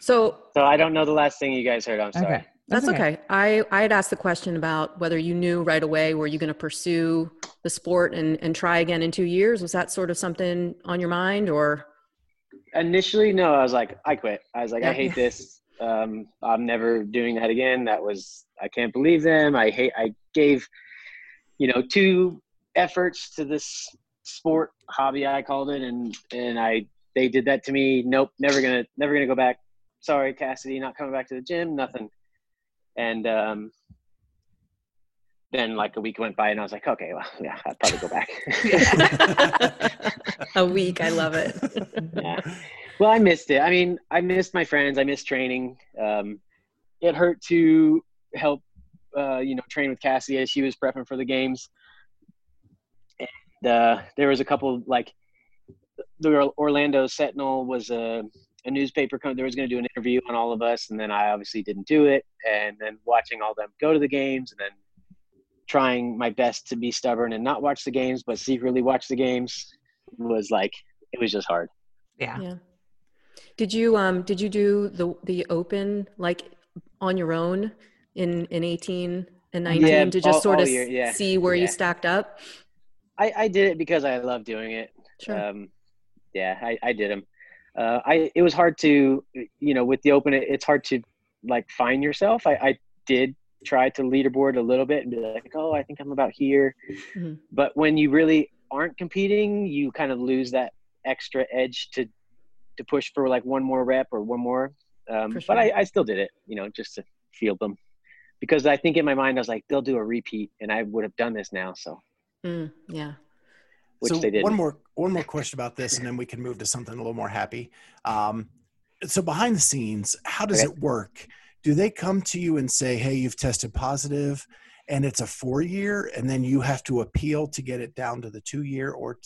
Speaker 4: So
Speaker 1: So I don't know the last thing you guys heard. I'm sorry.
Speaker 2: Okay.
Speaker 4: that's okay. I, I had asked the question about whether you knew right away were you going to pursue the sport and, and try again in two years. Was that sort of something on your mind or?
Speaker 1: Initially, no. I was like, I quit. I was like. I hate this. (laughs) Um, I'm never doing that again. That was I can't believe them. I hate. I gave, you know, two efforts to this sport hobby. I called it, and and I they did that to me. Nope, never gonna never gonna go back. Sorry, Cassidy, not coming back to the gym. Nothing. And um, then like a week went by, and I was like, okay, well, yeah, I'd probably go back. (laughs)
Speaker 4: A week. I love it. (laughs)
Speaker 1: yeah. Well, I missed it. I mean, I missed my friends. I missed training. Um, it hurt to help, uh, you know, train with Cassie as she was prepping for the games. And uh, there was a couple like the Orlando Sentinel was a, a newspaper company. There was going to do an interview on all of us, and then I obviously didn't do it. And then watching all them go to the games, and then trying my best to be stubborn and not watch the games, but secretly watch the games was like it was just hard.
Speaker 2: Yeah.
Speaker 4: Yeah. Did you um did you do the the open like on your own in in 18 and 19
Speaker 1: Yeah,
Speaker 4: to just
Speaker 1: all-
Speaker 4: sort
Speaker 1: all
Speaker 4: of
Speaker 1: year, yeah.
Speaker 4: see where you stacked up?
Speaker 1: I, I did it because I love doing it.
Speaker 4: Sure.
Speaker 1: Um, yeah, I, I did them. Uh, I it was hard to you know with the open it, it's hard to like find yourself. I, I did try to leaderboard a little bit and be like, oh, I think I'm about here.
Speaker 4: Mhm.
Speaker 1: But when you really aren't competing, you kind of lose that extra edge to to push for like one more rep or one more. Um,
Speaker 4: For
Speaker 1: But I. I still did it, you know, just to field them because I think in my mind I was like, they'll do a repeat, and I would have done this now. So
Speaker 4: Mm, yeah.
Speaker 1: which
Speaker 3: so
Speaker 1: they did.
Speaker 3: one more one more question about this, and then we can move to something a little more happy. Um, so behind the scenes, how does
Speaker 1: Okay.
Speaker 3: it work? Do they come to you and say, "Hey, you've tested and it's a four year, and then you have to appeal to get it down to the two year, or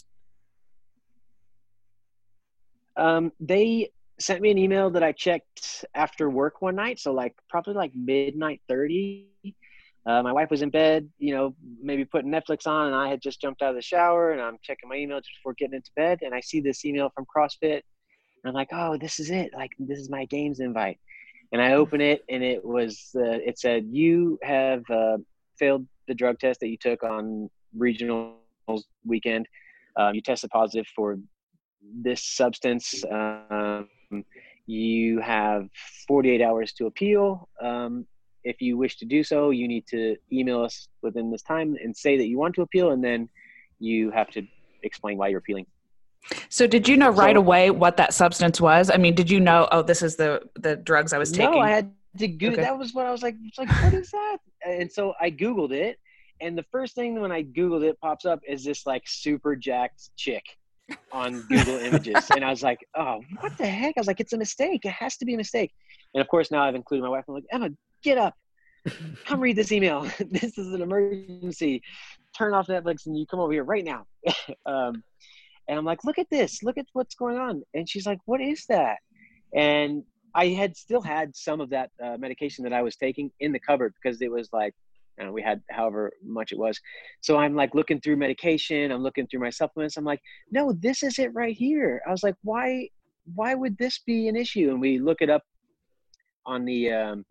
Speaker 1: Um, they sent me an email that I checked after work one night, so like probably like midnight thirty. Uh, my wife was in bed, you know, maybe putting Netflix on, and I had just jumped out of the shower, and I'm checking my email just before getting into bed, and I see this email from CrossFit, and I'm like, oh, this is it, like this is my games invite, and I open it, and it was, uh, it said you have uh, failed the drug test that you took on regionals weekend. Um, you tested positive for this substance. Um, you have 48 hours to appeal. Um, if you wish to do so, you need to email us within this time and say that you want to appeal, and then you have to explain why you're appealing.
Speaker 2: So did you know right
Speaker 1: So-
Speaker 2: away what that substance was? I mean, did you know? Oh, this is the the drugs I was taking.
Speaker 1: No, I had to go.
Speaker 2: Okay.
Speaker 1: That was what I was like. It's like, what is that? And so I googled it, and the first thing when I googled it pops up is this like super jacked chick on Google (laughs) Images, and I was like, oh, what the heck? I was like, it's a mistake. It has to be a mistake. And of course, now I've included my wife. I'm like, Emma, get up, come read this email. (laughs) this is an emergency. Turn off Netflix and you come over here right now. (laughs) um, and I'm like, look at this. Look at what's going on. And she's like, what is that? And I had still had some of that uh, medication that I was taking in the cupboard because it was like, you know, we had however much it was. So I'm like looking through medication. I'm looking through my supplements. I'm like, no, this is it right here. I was like, why, why would this be an issue? And we look it up on the um,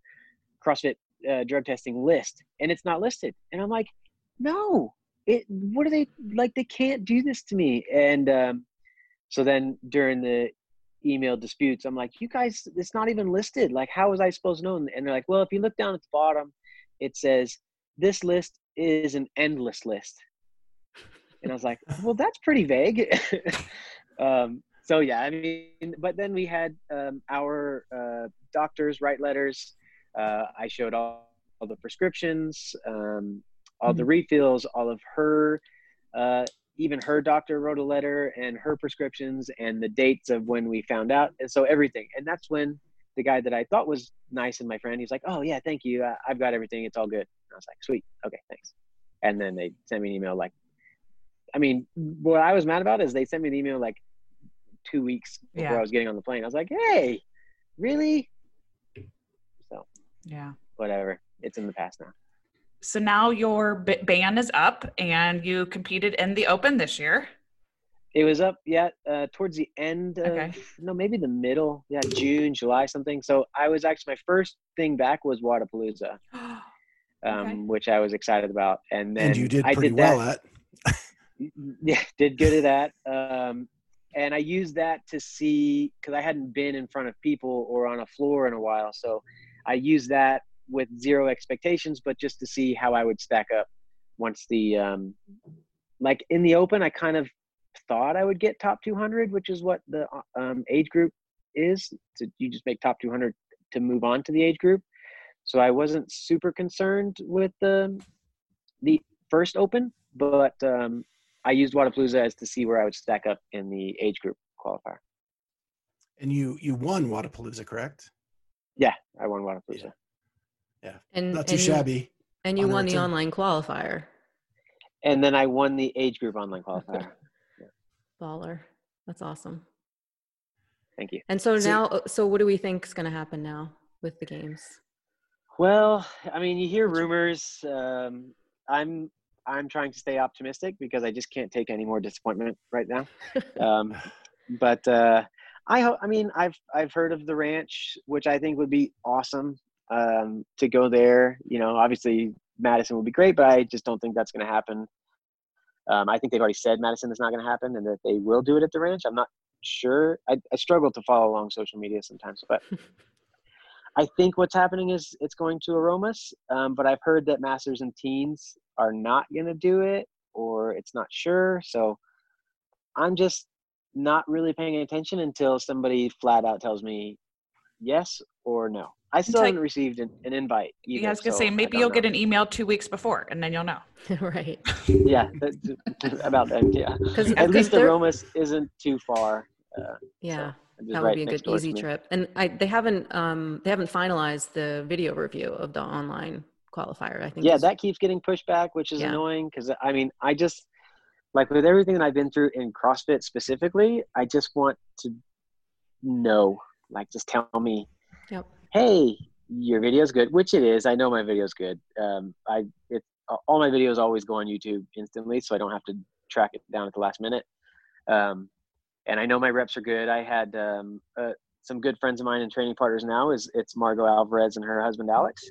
Speaker 1: CrossFit uh, drug testing list, and it's not listed. And I'm like, no, it. What are they like? They can't do this to me. And um, so then during the email disputes, I'm like, you guys, it's not even listed. Like, how was I supposed to know? And they're like, well, if you look down at the bottom, it says this list is an endless list. And I was like, (laughs) well, that's pretty vague. (laughs) um, so yeah, I mean, but then we had um, our uh, doctors write letters. Uh, I showed all, all the prescriptions, um, all the refills, all of her, uh, even her doctor wrote a letter and her prescriptions and the dates of when we found out. And so everything. And that's when the guy that I thought was nice and my friend, he's like, oh yeah, thank you. I, I've got everything. It's all good. And I was like, sweet. Okay, thanks. And then they sent me an email like, I mean, what I was mad about is they sent me an email like two weeks before
Speaker 2: Yeah.
Speaker 1: I was getting on the plane. I was like, hey, really? So
Speaker 2: Yeah.
Speaker 1: whatever. It's in the past now.
Speaker 2: So now your b- ban is up, and you competed in the Open this year.
Speaker 1: It was up, yeah, uh, towards the end of
Speaker 2: Okay.
Speaker 1: no, maybe the middle, yeah, June, July, something. So I was actually my first thing back was Wodapalooza, (gasps) um,
Speaker 2: Okay.
Speaker 1: which I was excited about, and then
Speaker 3: and you did
Speaker 1: I
Speaker 3: pretty
Speaker 1: did
Speaker 3: well
Speaker 1: that.
Speaker 3: at. (laughs)
Speaker 1: yeah, did good at that. Um, and I used that to see because I hadn't been in front of people or on a floor in a while, so I used that with zero expectations, but just to see how I would stack up once the um, like in the open, I kind of thought I would get top 200, which is what the um, age group is. So you just make top 200 to move on to the age group. So I wasn't super concerned with the the first open, but um, I used Wodapalooza as to see where I would stack up in the age group qualifier.
Speaker 3: And you you won Wodapalooza, correct?
Speaker 1: Yeah, I won Wodapalooza.
Speaker 4: And,
Speaker 3: Not too
Speaker 4: and you-
Speaker 3: shabby.
Speaker 4: and you
Speaker 3: on
Speaker 4: won the
Speaker 3: return.
Speaker 4: online qualifier.
Speaker 1: And then I won the age group online qualifier. (laughs)
Speaker 4: Baller. That's awesome.
Speaker 1: Thank you.
Speaker 4: And so
Speaker 3: So-
Speaker 4: now, uh, so what do we think is going to happen now with the games?
Speaker 1: Well, I mean, you hear rumors. Um, I'm I'm trying to stay optimistic because I just can't take any more disappointment right now. (laughs) Um, but uh, I hope. I mean, I've I've heard of the ranch, which I think would be awesome um, to go there. You know, obviously Madison would be great, but I just don't think that's going to happen. Um, I think they've already said Madison is not going to happen and that they will do it at the ranch. I'm not sure. I, I struggle to follow along social media sometimes, but (laughs) I think what's happening is it's going to Aromas. Um, but I've heard that Masters and Teens are not going to do it or it's not sure. So I'm just not really paying attention until somebody flat out tells me yes or no. I still
Speaker 2: Until-
Speaker 1: haven't received an, an invite. Either,
Speaker 2: Yeah, I was gonna
Speaker 1: so
Speaker 2: say maybe you'll
Speaker 1: know.
Speaker 2: get an email two weeks before, and then you'll know. (laughs)
Speaker 4: right.
Speaker 1: yeah (laughs) about that. Yeah,
Speaker 4: Because
Speaker 1: at least the Aromas isn't too far. Uh,
Speaker 4: yeah,
Speaker 1: just
Speaker 4: that
Speaker 1: right
Speaker 4: would be a good easy trip. And I they haven't um they haven't finalized the video review of the online qualifier. I think.
Speaker 1: Yeah, that keeps getting pushed back, which is
Speaker 4: Yeah.
Speaker 1: annoying because I mean, I just like with everything that I've been through in CrossFit specifically, I just want to know, like, just tell me,
Speaker 4: Yep.
Speaker 1: Hey, your video's good, which it is. I know my video's good. Um, I it all my videos always go on YouTube instantly, so I don't have to track it down at the last minute. Um, and I know my reps are good. I had um, uh, some good friends of mine and training partners now. Is it's Margaux Alvarez and her husband Alex,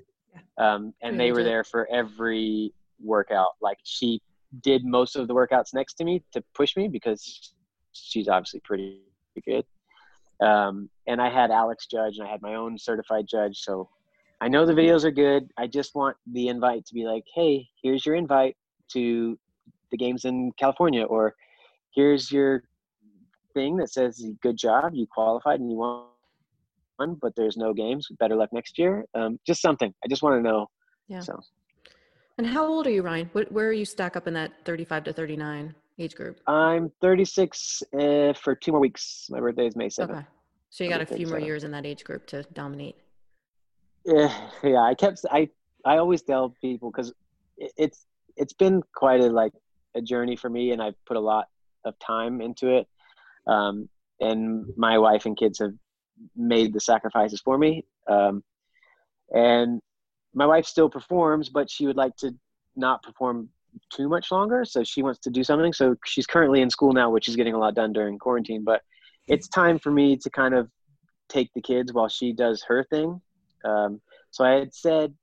Speaker 1: um, and they were there for every workout. Like she did most of the workouts next to me to push me because she's obviously pretty good. Um, and I had Alex judge, and I had my own certified judge. So I know the videos are good. I just want the invite to be like, hey, here's your invite to the games in California, or here's your thing that says good job, you qualified and you won, but there's no games. Better luck next year. Um, just something. I just want to know.
Speaker 4: Yeah.
Speaker 1: So
Speaker 4: And how old are you, Ryan? What, where are you stack up in that 35 to 39 age group?
Speaker 1: I'm 36 uh, for two more weeks. My birthday is May 7th.
Speaker 4: Okay. So you got a few more
Speaker 1: 37.
Speaker 4: years in that age group to dominate.
Speaker 1: Yeah, yeah. I kept I I always tell people because it's it's been quite a like a journey for me, and I've put a lot of time into it. Um, and my wife and kids have made the sacrifices for me. Um, and my wife still performs, but she would like to not perform too much longer. So she wants to do something. So she's currently in school now, which is getting a lot done during quarantine. But it's time for me to kind of take the kids while she does her thing. Um, so I had said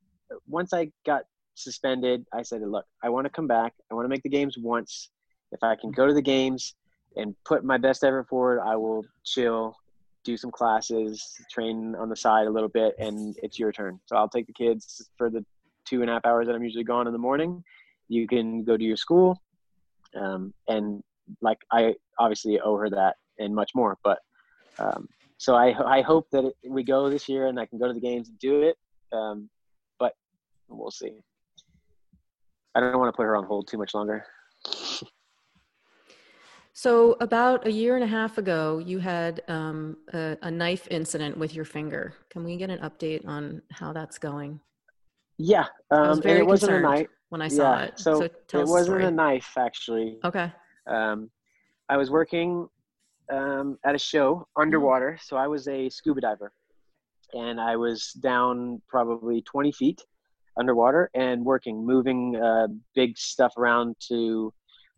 Speaker 1: once I got suspended, I said, look, I want to come back. I want to make the games once. If I can go to the games and put my best effort forward, I will chill, do some classes, train on the side a little bit, and it's your turn. So I'll take the kids for the two and a half hours that I'm usually gone in the morning. You can go to your school. Um, and like, I obviously owe her that and much more, but, um, so I, I hope that it, we go this year and I can go to the games and do it. Um, but we'll see. I don't want to put her on hold too much longer.
Speaker 4: So about a year and a half ago, you had um, a, a knife incident with your finger. Can we get an update on how that's going?
Speaker 1: Yeah, um, and it wasn't a knife.
Speaker 4: When I saw
Speaker 1: yeah,
Speaker 4: it.
Speaker 1: so,
Speaker 4: tell
Speaker 1: it wasn't a knife actually.
Speaker 4: Okay.
Speaker 1: Um, I was working um, at a show underwater, so I was a scuba diver, and I was down probably 20 feet underwater and working, moving uh, big stuff around to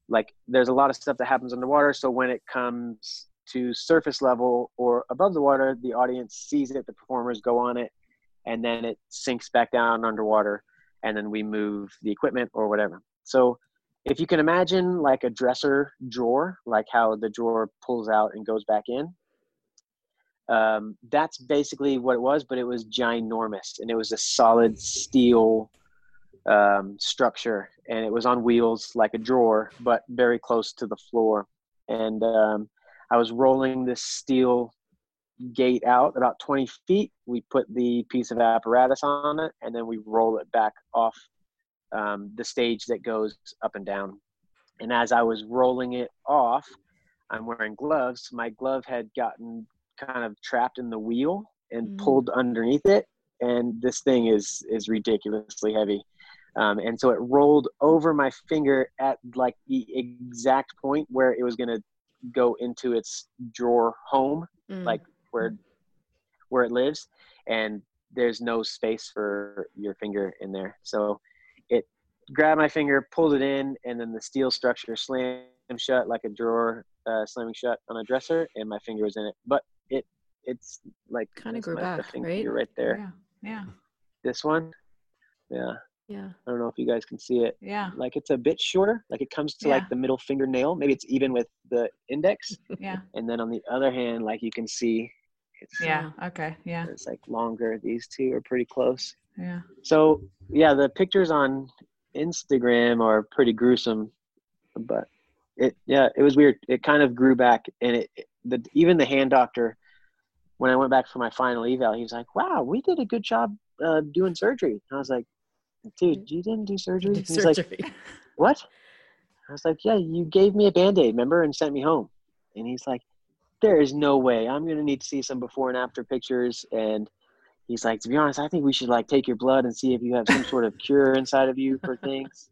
Speaker 1: like. There's a lot of stuff that happens underwater, so when it comes to surface level or above the water, the audience sees it, the performers go on it, and then it sinks back down underwater, and then we move the equipment or whatever. So if you can imagine like a dresser drawer, like how the drawer pulls out and goes back in, um, that's basically what it was, but it was ginormous and it was a solid steel um, structure and it was on wheels like a drawer, but very close to the floor. And um, I was rolling this steel gate out about 20 feet. We put the piece of apparatus on it and then we roll it back off um, the stage that goes up and down. And as I was rolling it off, I'm wearing gloves. My glove had gotten kind of trapped in the wheel and
Speaker 4: Mm.
Speaker 1: pulled underneath it. And this thing is is ridiculously heavy. Um, and so it rolled over my finger at like the exact point where it was going to go into its drawer home
Speaker 4: Mm.
Speaker 1: like where where it lives and there's no space for your finger in there so it grabbed my finger pulled it in and then the steel structure slammed shut like a drawer uh, slamming shut on a dresser and my finger was in it but it it's like
Speaker 4: Kinda grew
Speaker 1: my- the
Speaker 4: back,
Speaker 1: finger
Speaker 4: right?
Speaker 1: right there
Speaker 2: Yeah. Yeah.
Speaker 1: this one yeah
Speaker 4: Yeah.
Speaker 1: I don't know if you guys can see it.
Speaker 2: Yeah.
Speaker 1: Like it's a bit shorter. Like it comes to
Speaker 2: Yeah.
Speaker 1: like the middle fingernail. Maybe it's even with the index. (laughs)
Speaker 2: Yeah.
Speaker 1: And then on the other hand, like you can see, it's
Speaker 2: Yeah. Okay. Yeah.
Speaker 1: it's like longer. These two are pretty close.
Speaker 2: Yeah.
Speaker 1: So yeah, the pictures on Instagram are pretty gruesome, but it yeah, it was weird. It kind of grew back, and it the even the hand doctor when I went back for my final eval, he was like, "Wow, we did a good job uh, doing surgery." And I was like, "Dude, you didn't do surgery."
Speaker 4: Do
Speaker 1: He's like, "What?" I was like, "Yeah, you gave me a band-aid, remember, and sent me home." And he's like, "There is no way. I'm gonna need to see some before and after pictures." And he's like, "To be honest, I think we should like take your blood and see if you have some sort of cure inside of you for things."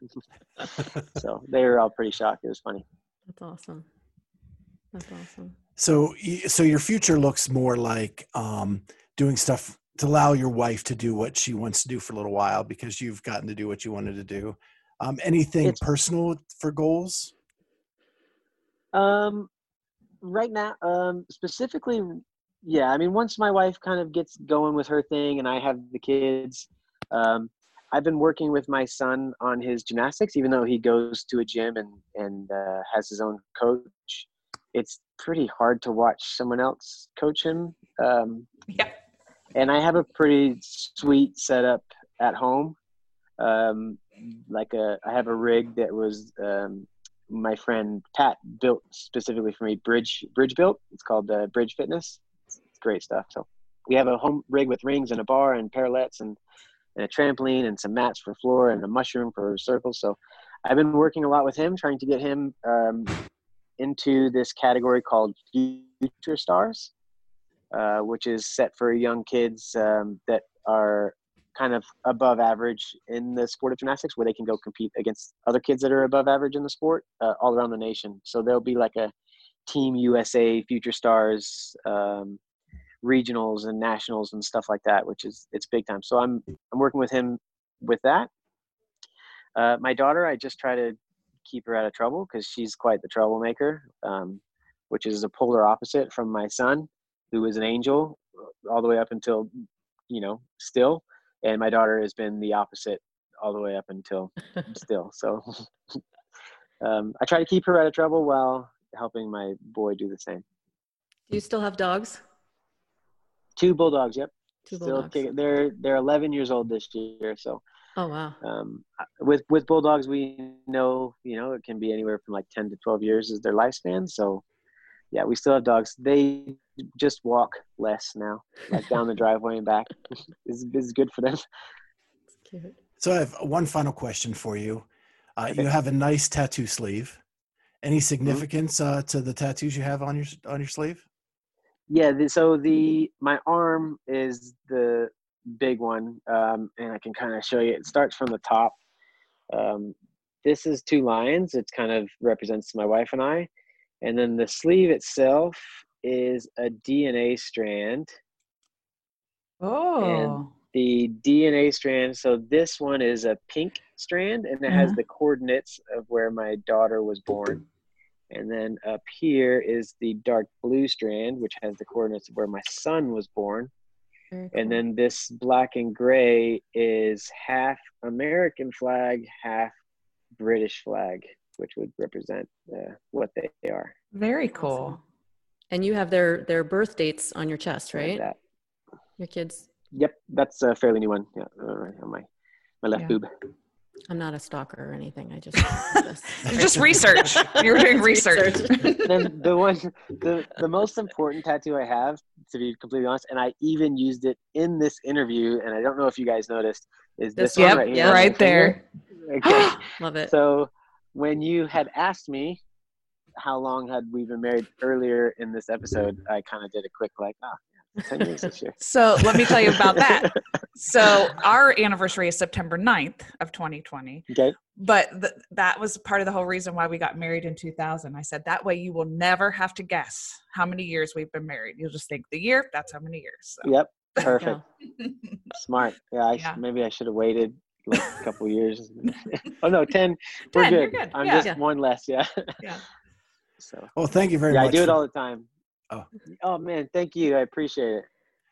Speaker 1: (laughs) so they were all pretty shocked. It was funny.
Speaker 4: That's awesome. That's awesome.
Speaker 3: So, so your future looks more like um, doing stuff to allow your wife to do what she wants to do for a little while because you've gotten to do what you wanted to do. Um, anything
Speaker 1: It's-
Speaker 3: personal for goals?
Speaker 1: Um, right now, um, specifically, yeah. I mean, once my wife kind of gets going with her thing, and I have the kids, um, I've been working with my son on his gymnastics, even though he goes to a gym and and uh, has his own coach. It's pretty hard to watch someone else coach him. Um,
Speaker 2: Yeah.
Speaker 1: and I have a pretty sweet setup at home. Um, like a, I have a rig that was um, my friend Pat built specifically for me. Bridge Bridge built. It's called uh, Bridge Fitness. It's great stuff. So we have a home rig with rings and a bar and parallettes and, and a trampoline and some mats for floor and a mushroom for circles. So I've been working a lot with him, trying to get him um, into this category called Future Stars uh, which is set for young kids um, that are kind of above average in the sport of gymnastics, where they can go compete against other kids that are above average in the sport uh, all around the nation. So there'll be like a Team USA, Future Stars, um, regionals and nationals and stuff like that, which is it's big time. So I'm I'm working with him with that. Uh, my daughter, I just try to keep her out of trouble because she's quite the troublemaker, um, which is a polar opposite from my son who is an angel all the way up until you know still and my daughter has been the opposite all the way up until (laughs) still so (laughs) um, i try to keep her out of trouble while helping my boy do the same
Speaker 4: Do you still have dogs?
Speaker 1: two bulldogs yep
Speaker 4: Two
Speaker 1: still
Speaker 4: bulldogs.
Speaker 1: they're they're 11 years old this year so
Speaker 4: Oh wow.
Speaker 1: um, with with bulldogs we know you know it can be anywhere from like 10 to 12 years is their lifespan so yeah we still have dogs. They just walk less now like down the (laughs) driveway and back. (laughs) Is is good for them.
Speaker 3: So I have one final question for you. Uh,
Speaker 1: Okay.
Speaker 3: you have a nice tattoo sleeve. Any significance uh, to the tattoos you have on your on your sleeve?
Speaker 1: yeah the, so the my arm is the big one um, and i can kind of show you. It starts from the top. Um, this is two lions it kind of represents my wife and i and then the sleeve itself is a dna strand
Speaker 2: Oh.
Speaker 1: the DNA strand. So this one is a pink strand, and it has
Speaker 2: Mhm.
Speaker 1: the coordinates of where my daughter was born. And then up here is the dark blue strand, which has the coordinates of where my son was born.
Speaker 4: Very
Speaker 1: And then this black and gray is half American flag, half British flag, which would represent uh, what they are.
Speaker 2: Very cool.
Speaker 4: Awesome. And you have their their birth dates on your chest,
Speaker 1: like
Speaker 4: right?
Speaker 1: that.
Speaker 4: Your kids.
Speaker 1: Yep, that's a fairly new one. Yeah, uh, right on my my left
Speaker 2: Yeah.
Speaker 1: boob.
Speaker 4: I'm not a stalker or anything. I just (laughs)
Speaker 2: Just research. You're doing (laughs) research. (laughs)
Speaker 1: then the one the, the most important tattoo I have, to be completely honest, and I even used it in this interview, and I don't know if you guys noticed, is this,
Speaker 4: This
Speaker 1: one
Speaker 2: yep,
Speaker 1: right here.
Speaker 4: yeah.
Speaker 2: right there.
Speaker 1: finger. (gasps) Okay.
Speaker 4: love it.
Speaker 1: so when you had asked me how long had we been married earlier in this episode, I kind of did a quick like, ah, yeah, ten years this year. (laughs)
Speaker 2: So let me tell you about that. So our anniversary is September 9th of 2020.
Speaker 1: Okay.
Speaker 2: But th- that was part of the whole reason why we got married in 2000. I said that way you will never have to guess how many years we've been married. You'll just think the year, that's how many years. So.
Speaker 1: Yep. (laughs) Perfect.
Speaker 4: Yeah.
Speaker 1: Smart. Yeah. I sh-
Speaker 2: Yeah.
Speaker 1: maybe I should have waited like a couple years. (laughs) (laughs) oh no, ten. We're good.
Speaker 2: you're good.
Speaker 1: I'm
Speaker 2: Yeah.
Speaker 1: just
Speaker 4: Yeah.
Speaker 1: one less. Yeah.
Speaker 2: Yeah. (laughs)
Speaker 1: So.
Speaker 3: Well, thank you very
Speaker 1: yeah,
Speaker 3: much.
Speaker 1: I do it all the time.
Speaker 3: Oh.
Speaker 1: Oh man, thank you. I appreciate it.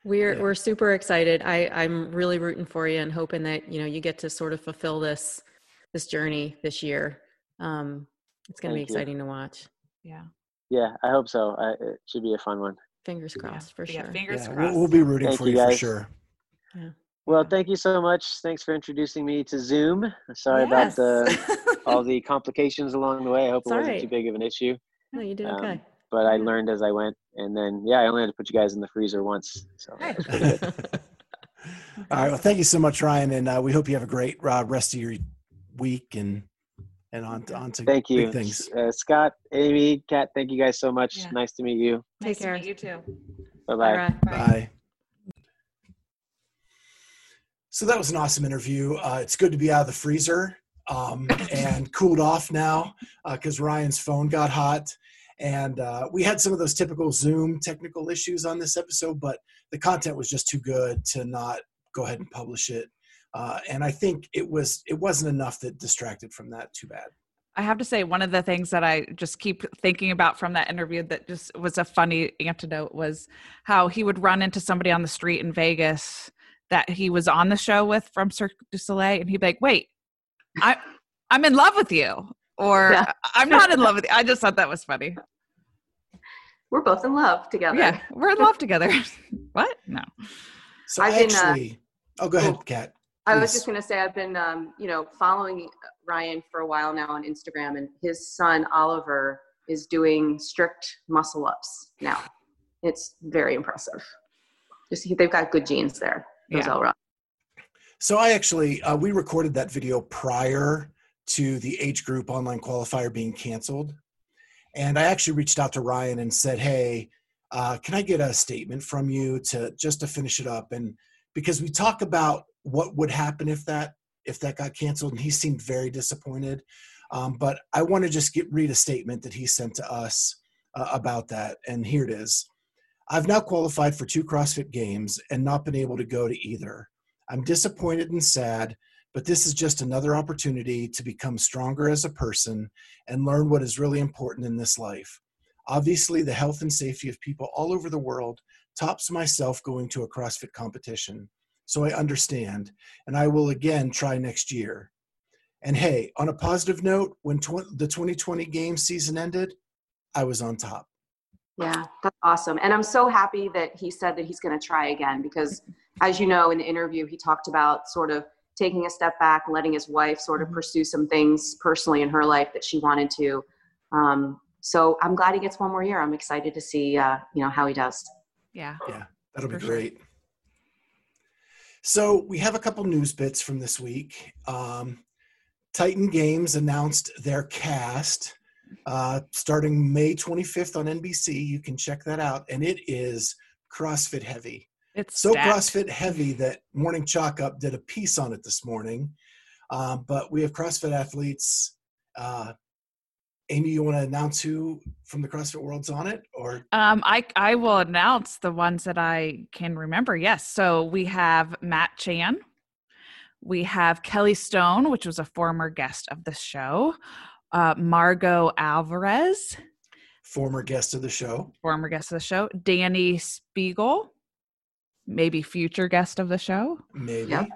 Speaker 4: We're
Speaker 3: Yeah.
Speaker 4: we're super excited. I I'm really rooting for you and hoping that you know you get to sort of fulfill this this journey this year. Um, it's going to be
Speaker 1: Thank you.
Speaker 4: exciting to watch.
Speaker 2: Yeah.
Speaker 1: Yeah, I hope so. I, it should be a fun one.
Speaker 4: Fingers
Speaker 2: Yeah.
Speaker 4: crossed for
Speaker 2: Yeah,
Speaker 4: sure.
Speaker 2: Fingers
Speaker 3: Yeah,
Speaker 2: crossed.
Speaker 3: we'll, we'll be rooting
Speaker 1: Thank
Speaker 3: for
Speaker 1: you,
Speaker 3: you, for
Speaker 1: sure.
Speaker 3: sure.
Speaker 1: Well, thank you so much. Thanks for introducing me to Zoom. Sorry about the all (laughs) the complications along the way. I hope
Speaker 4: It's
Speaker 1: it wasn't
Speaker 4: right.
Speaker 1: too big of an issue.
Speaker 4: No, you did
Speaker 1: Um,
Speaker 4: okay.
Speaker 1: But I learned as I went, and then yeah, I only had to put you guys in the freezer once. So
Speaker 2: Hey.
Speaker 1: that was pretty good. (laughs)
Speaker 3: All right. Well, thank you so much, Ryan, and uh, we hope you have a great uh, rest of your week and and on to, on to
Speaker 1: Thank
Speaker 3: big
Speaker 1: you,
Speaker 3: things.
Speaker 1: uh, Scott, Amy, Kat. Thank you guys so much.
Speaker 2: Yeah.
Speaker 1: Nice to meet you.
Speaker 2: nice
Speaker 4: Take care.
Speaker 2: to meet you too.
Speaker 1: Bye
Speaker 4: All
Speaker 1: bye.
Speaker 4: right.
Speaker 3: Bye. So that was an awesome interview. Uh, it's good to be out of the freezer um, (coughs) and cooled off now because Ryan's phone got hot. And uh, we had some of those typical Zoom technical issues on this episode, but the content was just too good to not go ahead and publish it. Uh, and I think it was it wasn't enough that distracted from that. Too bad.
Speaker 2: I have to say, one of the things that I just keep thinking about from that interview that just was a funny antidote was how he would run into somebody on the street in Vegas that he was on the show with from Cirque du Soleil, and he'd be like, "Wait, I, I'm in love with you," or
Speaker 5: Yeah.
Speaker 2: "I'm not in love with you." I just thought that was funny.
Speaker 5: We're both in love together.
Speaker 2: Yeah, we're in love together. (laughs) what? No.
Speaker 3: So
Speaker 5: I've been, uh,
Speaker 3: oh, go ahead,
Speaker 5: oh.
Speaker 3: Kat.
Speaker 5: I was just going to say I've been, um, you know, following Ryan for a while now on Instagram, and his son Oliver is doing strict muscle ups now. It's very impressive. Just they've got good genes there. Those
Speaker 2: Yeah.
Speaker 5: Elrod.
Speaker 3: So I actually uh, we recorded that video prior to the age group online qualifier being canceled, and I actually reached out to Ryan and said, "Hey, uh, can I get a statement from you to just to finish it up?" And because we talk about what would happen if that if that got canceled, and he seemed very disappointed. Um, but I want to just get read a statement that he sent to us uh, about that, and here it is. I've now qualified for two CrossFit Games and not been able to go to either. I'm disappointed and sad, but this is just another opportunity to become stronger as a person and learn what is really important in this life. Obviously, the health and safety of people all over the world tops myself going to a CrossFit competition. So I understand, and I will again try next year. And hey, on a positive note, when tw- the 2020 game season ended, I was on top.
Speaker 5: Yeah, that's awesome. And I'm so happy that he said that he's going to try again because, (laughs) as you know, in the interview, he talked about sort of taking a step back letting his wife sort of
Speaker 2: Mhm.
Speaker 5: pursue some things personally in her life that she wanted to. Um, so I'm glad he gets one more year. I'm excited to see, uh, you know, how he does.
Speaker 2: Yeah.
Speaker 3: Yeah, that'll be
Speaker 2: For sure.
Speaker 3: great. So we have a couple news bits from this week. Um, Titan Games announced their cast uh, starting May 25th on NBC. You can check that out, and it is CrossFit heavy.
Speaker 2: It's
Speaker 3: So
Speaker 2: stacked.
Speaker 3: CrossFit heavy that Morning Chalk Up did a piece on it this morning. Um, but we have CrossFit athletes. Uh, Amy, you want to announce who from the CrossFit world's on it, or
Speaker 2: Um, I I will announce the ones that I can remember. Yes, so we have Matt Chan, we have Kelly Stone, which was a former guest of the show, uh, Margaux Alvarez,
Speaker 3: former guest of the show?
Speaker 2: former guest of the show, Dani Speegle, maybe future guest of the show.
Speaker 3: Maybe.
Speaker 5: Yep.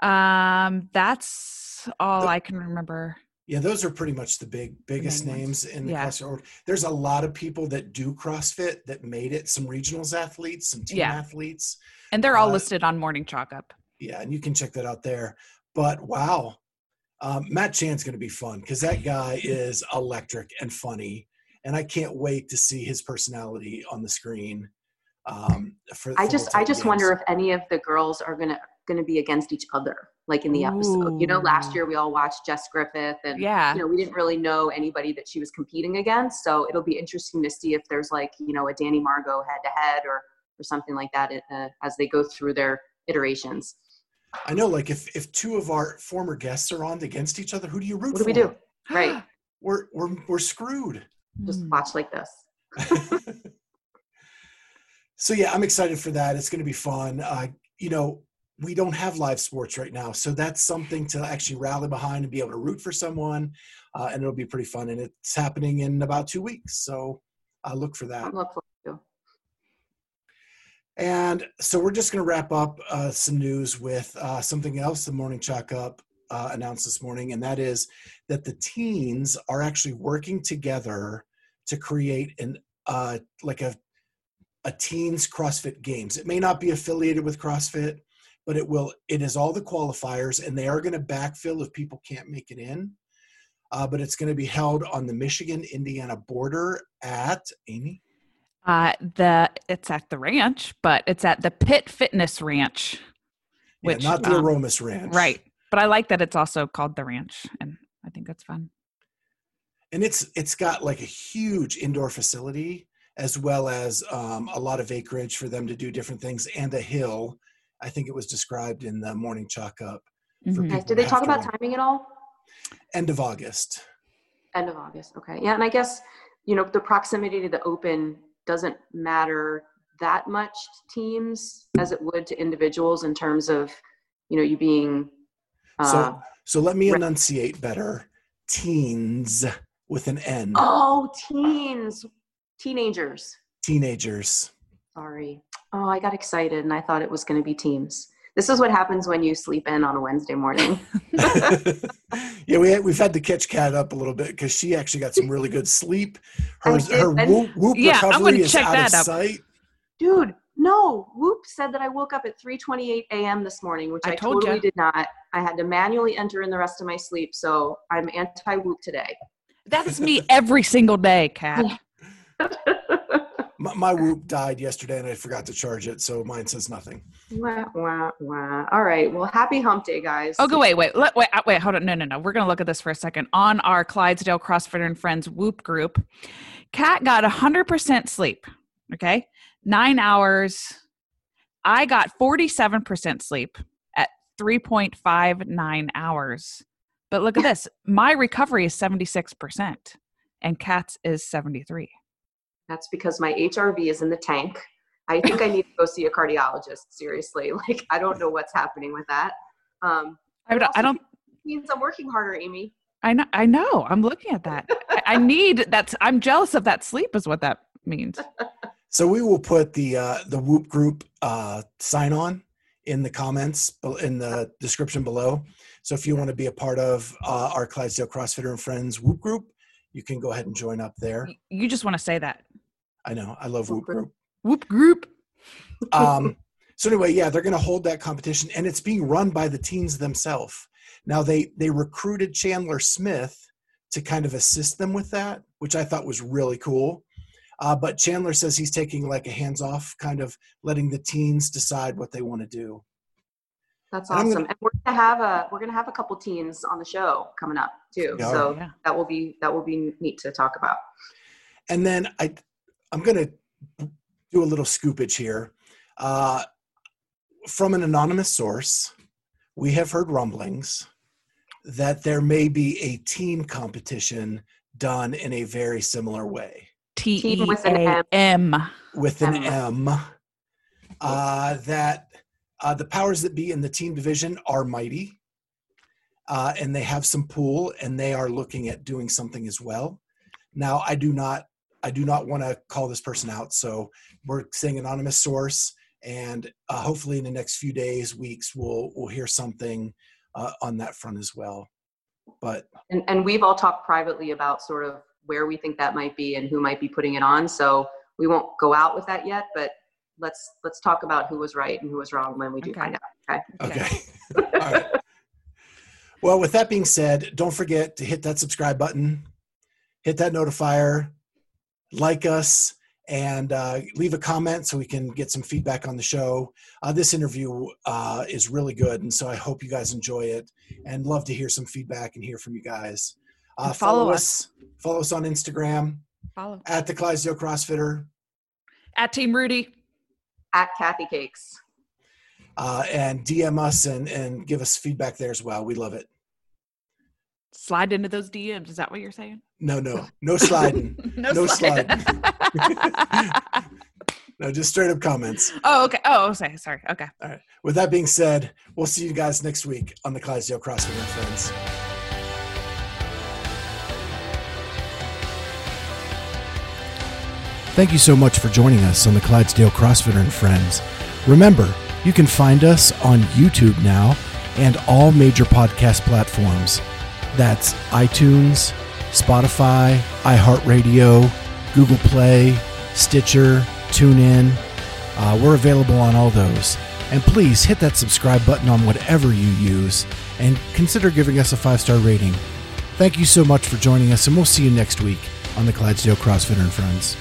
Speaker 2: Um, that's all
Speaker 3: The-
Speaker 2: I can remember.
Speaker 3: Yeah, those are pretty much the big biggest
Speaker 2: main
Speaker 3: names in the
Speaker 2: Yeah.
Speaker 3: CrossFit. There's a lot of people that do CrossFit that made it. Some regionals athletes, some team
Speaker 2: Yeah.
Speaker 3: athletes.
Speaker 2: And they're all
Speaker 3: Uh,
Speaker 2: listed on Morning Chalk Up.
Speaker 3: Yeah, and you can check that out there. But wow, um, Matt Chan's going to be fun because that guy is electric and funny, and I can't wait to see his personality on the screen. Um, for,
Speaker 5: I
Speaker 3: for
Speaker 5: just, I
Speaker 3: Titan
Speaker 5: just wonder if any of the girls are gonna gonna be against each other, like in the episode. You know, last year we all watched Jess Griffith, and
Speaker 2: Yeah.
Speaker 5: you know, we didn't really know anybody that she was competing against. So it'll be interesting to see if there's like, you know, a Dani Margaux head to head or or something like that uh, as they go through their iterations.
Speaker 3: I know, like if if two of our former guests are on against each other, who do you root
Speaker 5: What do we do? Right. (gasps)
Speaker 3: We're we're we're screwed.
Speaker 5: Just
Speaker 2: Hmm.
Speaker 5: watch like this. (laughs)
Speaker 3: so yeah, I'm excited for that. It's going to be fun. Uh, you know, we don't have live sports right now, so that's something to actually rally behind and be able to root for someone, uh, and it'll be pretty fun. And it's happening in about two weeks, so uh, look for that.
Speaker 5: I'm looking forward to.
Speaker 3: And so we're just going to wrap up uh, some news with uh, something else the Morning Chalk Up uh, announced this morning, and that is that the teens are actually working together to create an uh, like a a teens CrossFit Games. It may not be affiliated with CrossFit, but it will. It is all the qualifiers, and they are going to backfill if people can't make it in. Uh, but it's going to be held on the Michigan Indiana border at Amy.
Speaker 2: Uh, the it's at the ranch, but it's at the Pit Fitness Ranch,
Speaker 3: Yeah,
Speaker 2: which
Speaker 3: not the
Speaker 2: um,
Speaker 3: Aromas Ranch,
Speaker 2: right. But I like that it's also called the ranch, and I think that's fun.
Speaker 3: and it's it's got like a huge indoor facility as well as um, a lot of acreage for them to do different things and a hill i think it was described in the morning chalk up for
Speaker 2: Mhm.
Speaker 3: people
Speaker 4: Did they talk about
Speaker 3: walk.
Speaker 4: timing at all?
Speaker 3: end of august
Speaker 4: End of August. Okay. Yeah, and I guess you know the proximity to the open doesn't matter that much to teams as it would to individuals in terms of you know you being. Uh,
Speaker 3: so so let me enunciate better teens with an n
Speaker 4: oh, teens, teenagers.
Speaker 3: teenagers
Speaker 4: Sorry. Oh, I got excited and I thought it was going to be teams. This is what happens when you sleep in on a Wednesday morning. (laughs)
Speaker 3: yeah we had, we've had to catch Kat up a little bit because she actually got some really good sleep her,
Speaker 4: did,
Speaker 3: her
Speaker 4: and-
Speaker 3: whoop, whoop
Speaker 2: Yeah, I'm
Speaker 3: recovery
Speaker 2: gonna
Speaker 3: is
Speaker 2: check
Speaker 3: out
Speaker 2: that
Speaker 3: of
Speaker 2: up.
Speaker 3: sight
Speaker 4: Dude, no. Whoop said that I woke up at 3:28 a.m. this morning, which
Speaker 2: I
Speaker 4: I,
Speaker 2: told
Speaker 4: totally
Speaker 2: ya.
Speaker 4: did not. I had to manually enter in the rest of my sleep, so I'm anti-whoop today.
Speaker 2: That is me every single day, Kat. (laughs) (laughs)
Speaker 3: my, my whoop died yesterday and i forgot to charge it so mine says nothing
Speaker 4: wah, wah, wah. All right. Well, happy hump day, guys.
Speaker 2: Oh, go wait, wait, let, wait, uh, wait, hold on. No, no, no. We're gonna look at this for a second. On our Clydesdale CrossFitter and Friends Whoop group, Kat got hundred percent sleep. Okay, nine hours. I got forty-seven percent sleep at three point five nine hours. But look at this. My recovery is seventy-six percent, and Kat's is seventy-three.
Speaker 4: That's because my HRV is in the tank. I think I need to go see a cardiologist. Seriously, (laughs) like I don't know what's happening with that. Um,
Speaker 2: I
Speaker 4: it
Speaker 2: don't. I don't.
Speaker 4: means I'm working harder, Amy.
Speaker 2: I know. I know. I'm looking at that. I, I need that's. I'm jealous of that sleep. Is what that means. (laughs)
Speaker 3: So we will put the uh, the Whoop group uh, sign on in the comments in the description below. So if you want to be a part of uh, our Clydesdale CrossFitter and Friends Whoop group, you can go ahead and join up there.
Speaker 2: You just want to say that.
Speaker 3: I know I love Whoop
Speaker 4: Whoop group.
Speaker 3: group.
Speaker 2: Whoop group. (laughs)
Speaker 3: Um, so anyway, yeah, they're going to hold that competition, and it's being run by the teens themselves. Now they they recruited Chandler Smith to kind of assist them with that, which I thought was really cool. Uh, but Chandler says he's taking like a hands off, kind of letting the teens decide what they want to do.
Speaker 4: That's
Speaker 3: And
Speaker 4: awesome.
Speaker 3: gonna-
Speaker 4: and we're gonna have a we're gonna have a couple teens on the show coming up too.
Speaker 3: Yeah.
Speaker 4: So
Speaker 2: Yeah.
Speaker 4: that will be that will be neat to talk about.
Speaker 3: And then I, I'm going to do a little scoopage here. Uh, from an anonymous source, we have heard rumblings that there may be a team competition done in a very similar way
Speaker 2: T E
Speaker 4: Team with an
Speaker 2: M.
Speaker 3: with an
Speaker 4: M.
Speaker 3: M. Uh, that uh, the powers that be in the team division are mighty, uh, and they have some pool, and they are looking at doing something as well. Now, I do not, I do not want to call this person out, so we're saying anonymous source, and uh, hopefully in the next few days, weeks, we'll we'll hear something uh, on that front as well. But
Speaker 4: And and we've all talked privately about sort of where we think that might be and who might be putting it on. So we won't go out with that yet, but let's let's talk about who was right and who was wrong when we do
Speaker 2: Okay.
Speaker 4: find out. Okay.
Speaker 3: Okay. (laughs) All right. Well, with that being said, don't forget to hit that subscribe button, hit that notifier, like us, and uh, leave a comment so we can get some feedback on the show. Uh, this interview uh, is really good, and so I hope you guys enjoy it and love to hear some feedback and hear from you guys. Uh,
Speaker 2: And follow
Speaker 3: follow us. Follow us on Instagram
Speaker 2: Follow
Speaker 3: at the Clydesdale CrossFitter.
Speaker 2: at Team Rudy.
Speaker 4: At Kathy Cakes.
Speaker 3: Uh, and DM us and, and give us feedback there as well. We love it.
Speaker 2: Slide into those DMs. Is that what you're saying?
Speaker 3: No, no, no sliding. (laughs) No sliding. (laughs) No, just straight up comments.
Speaker 2: oh, okay. Oh, sorry. Sorry. Okay.
Speaker 3: All right. With that being said, we'll see you guys next week on the Clydesdale CrossFit and Friends. Thank you so much for joining us on the Clydesdale CrossFitter and Friends. Remember, you can find us on YouTube now and all major podcast platforms. That's iTunes, Spotify, iHeartRadio, Google Play, Stitcher, TuneIn. Uh, we're available on all those. And please hit that subscribe button on whatever you use and consider giving us a five star rating. Thank you so much for joining us, and we'll see you next week on the Clydesdale CrossFitter and Friends.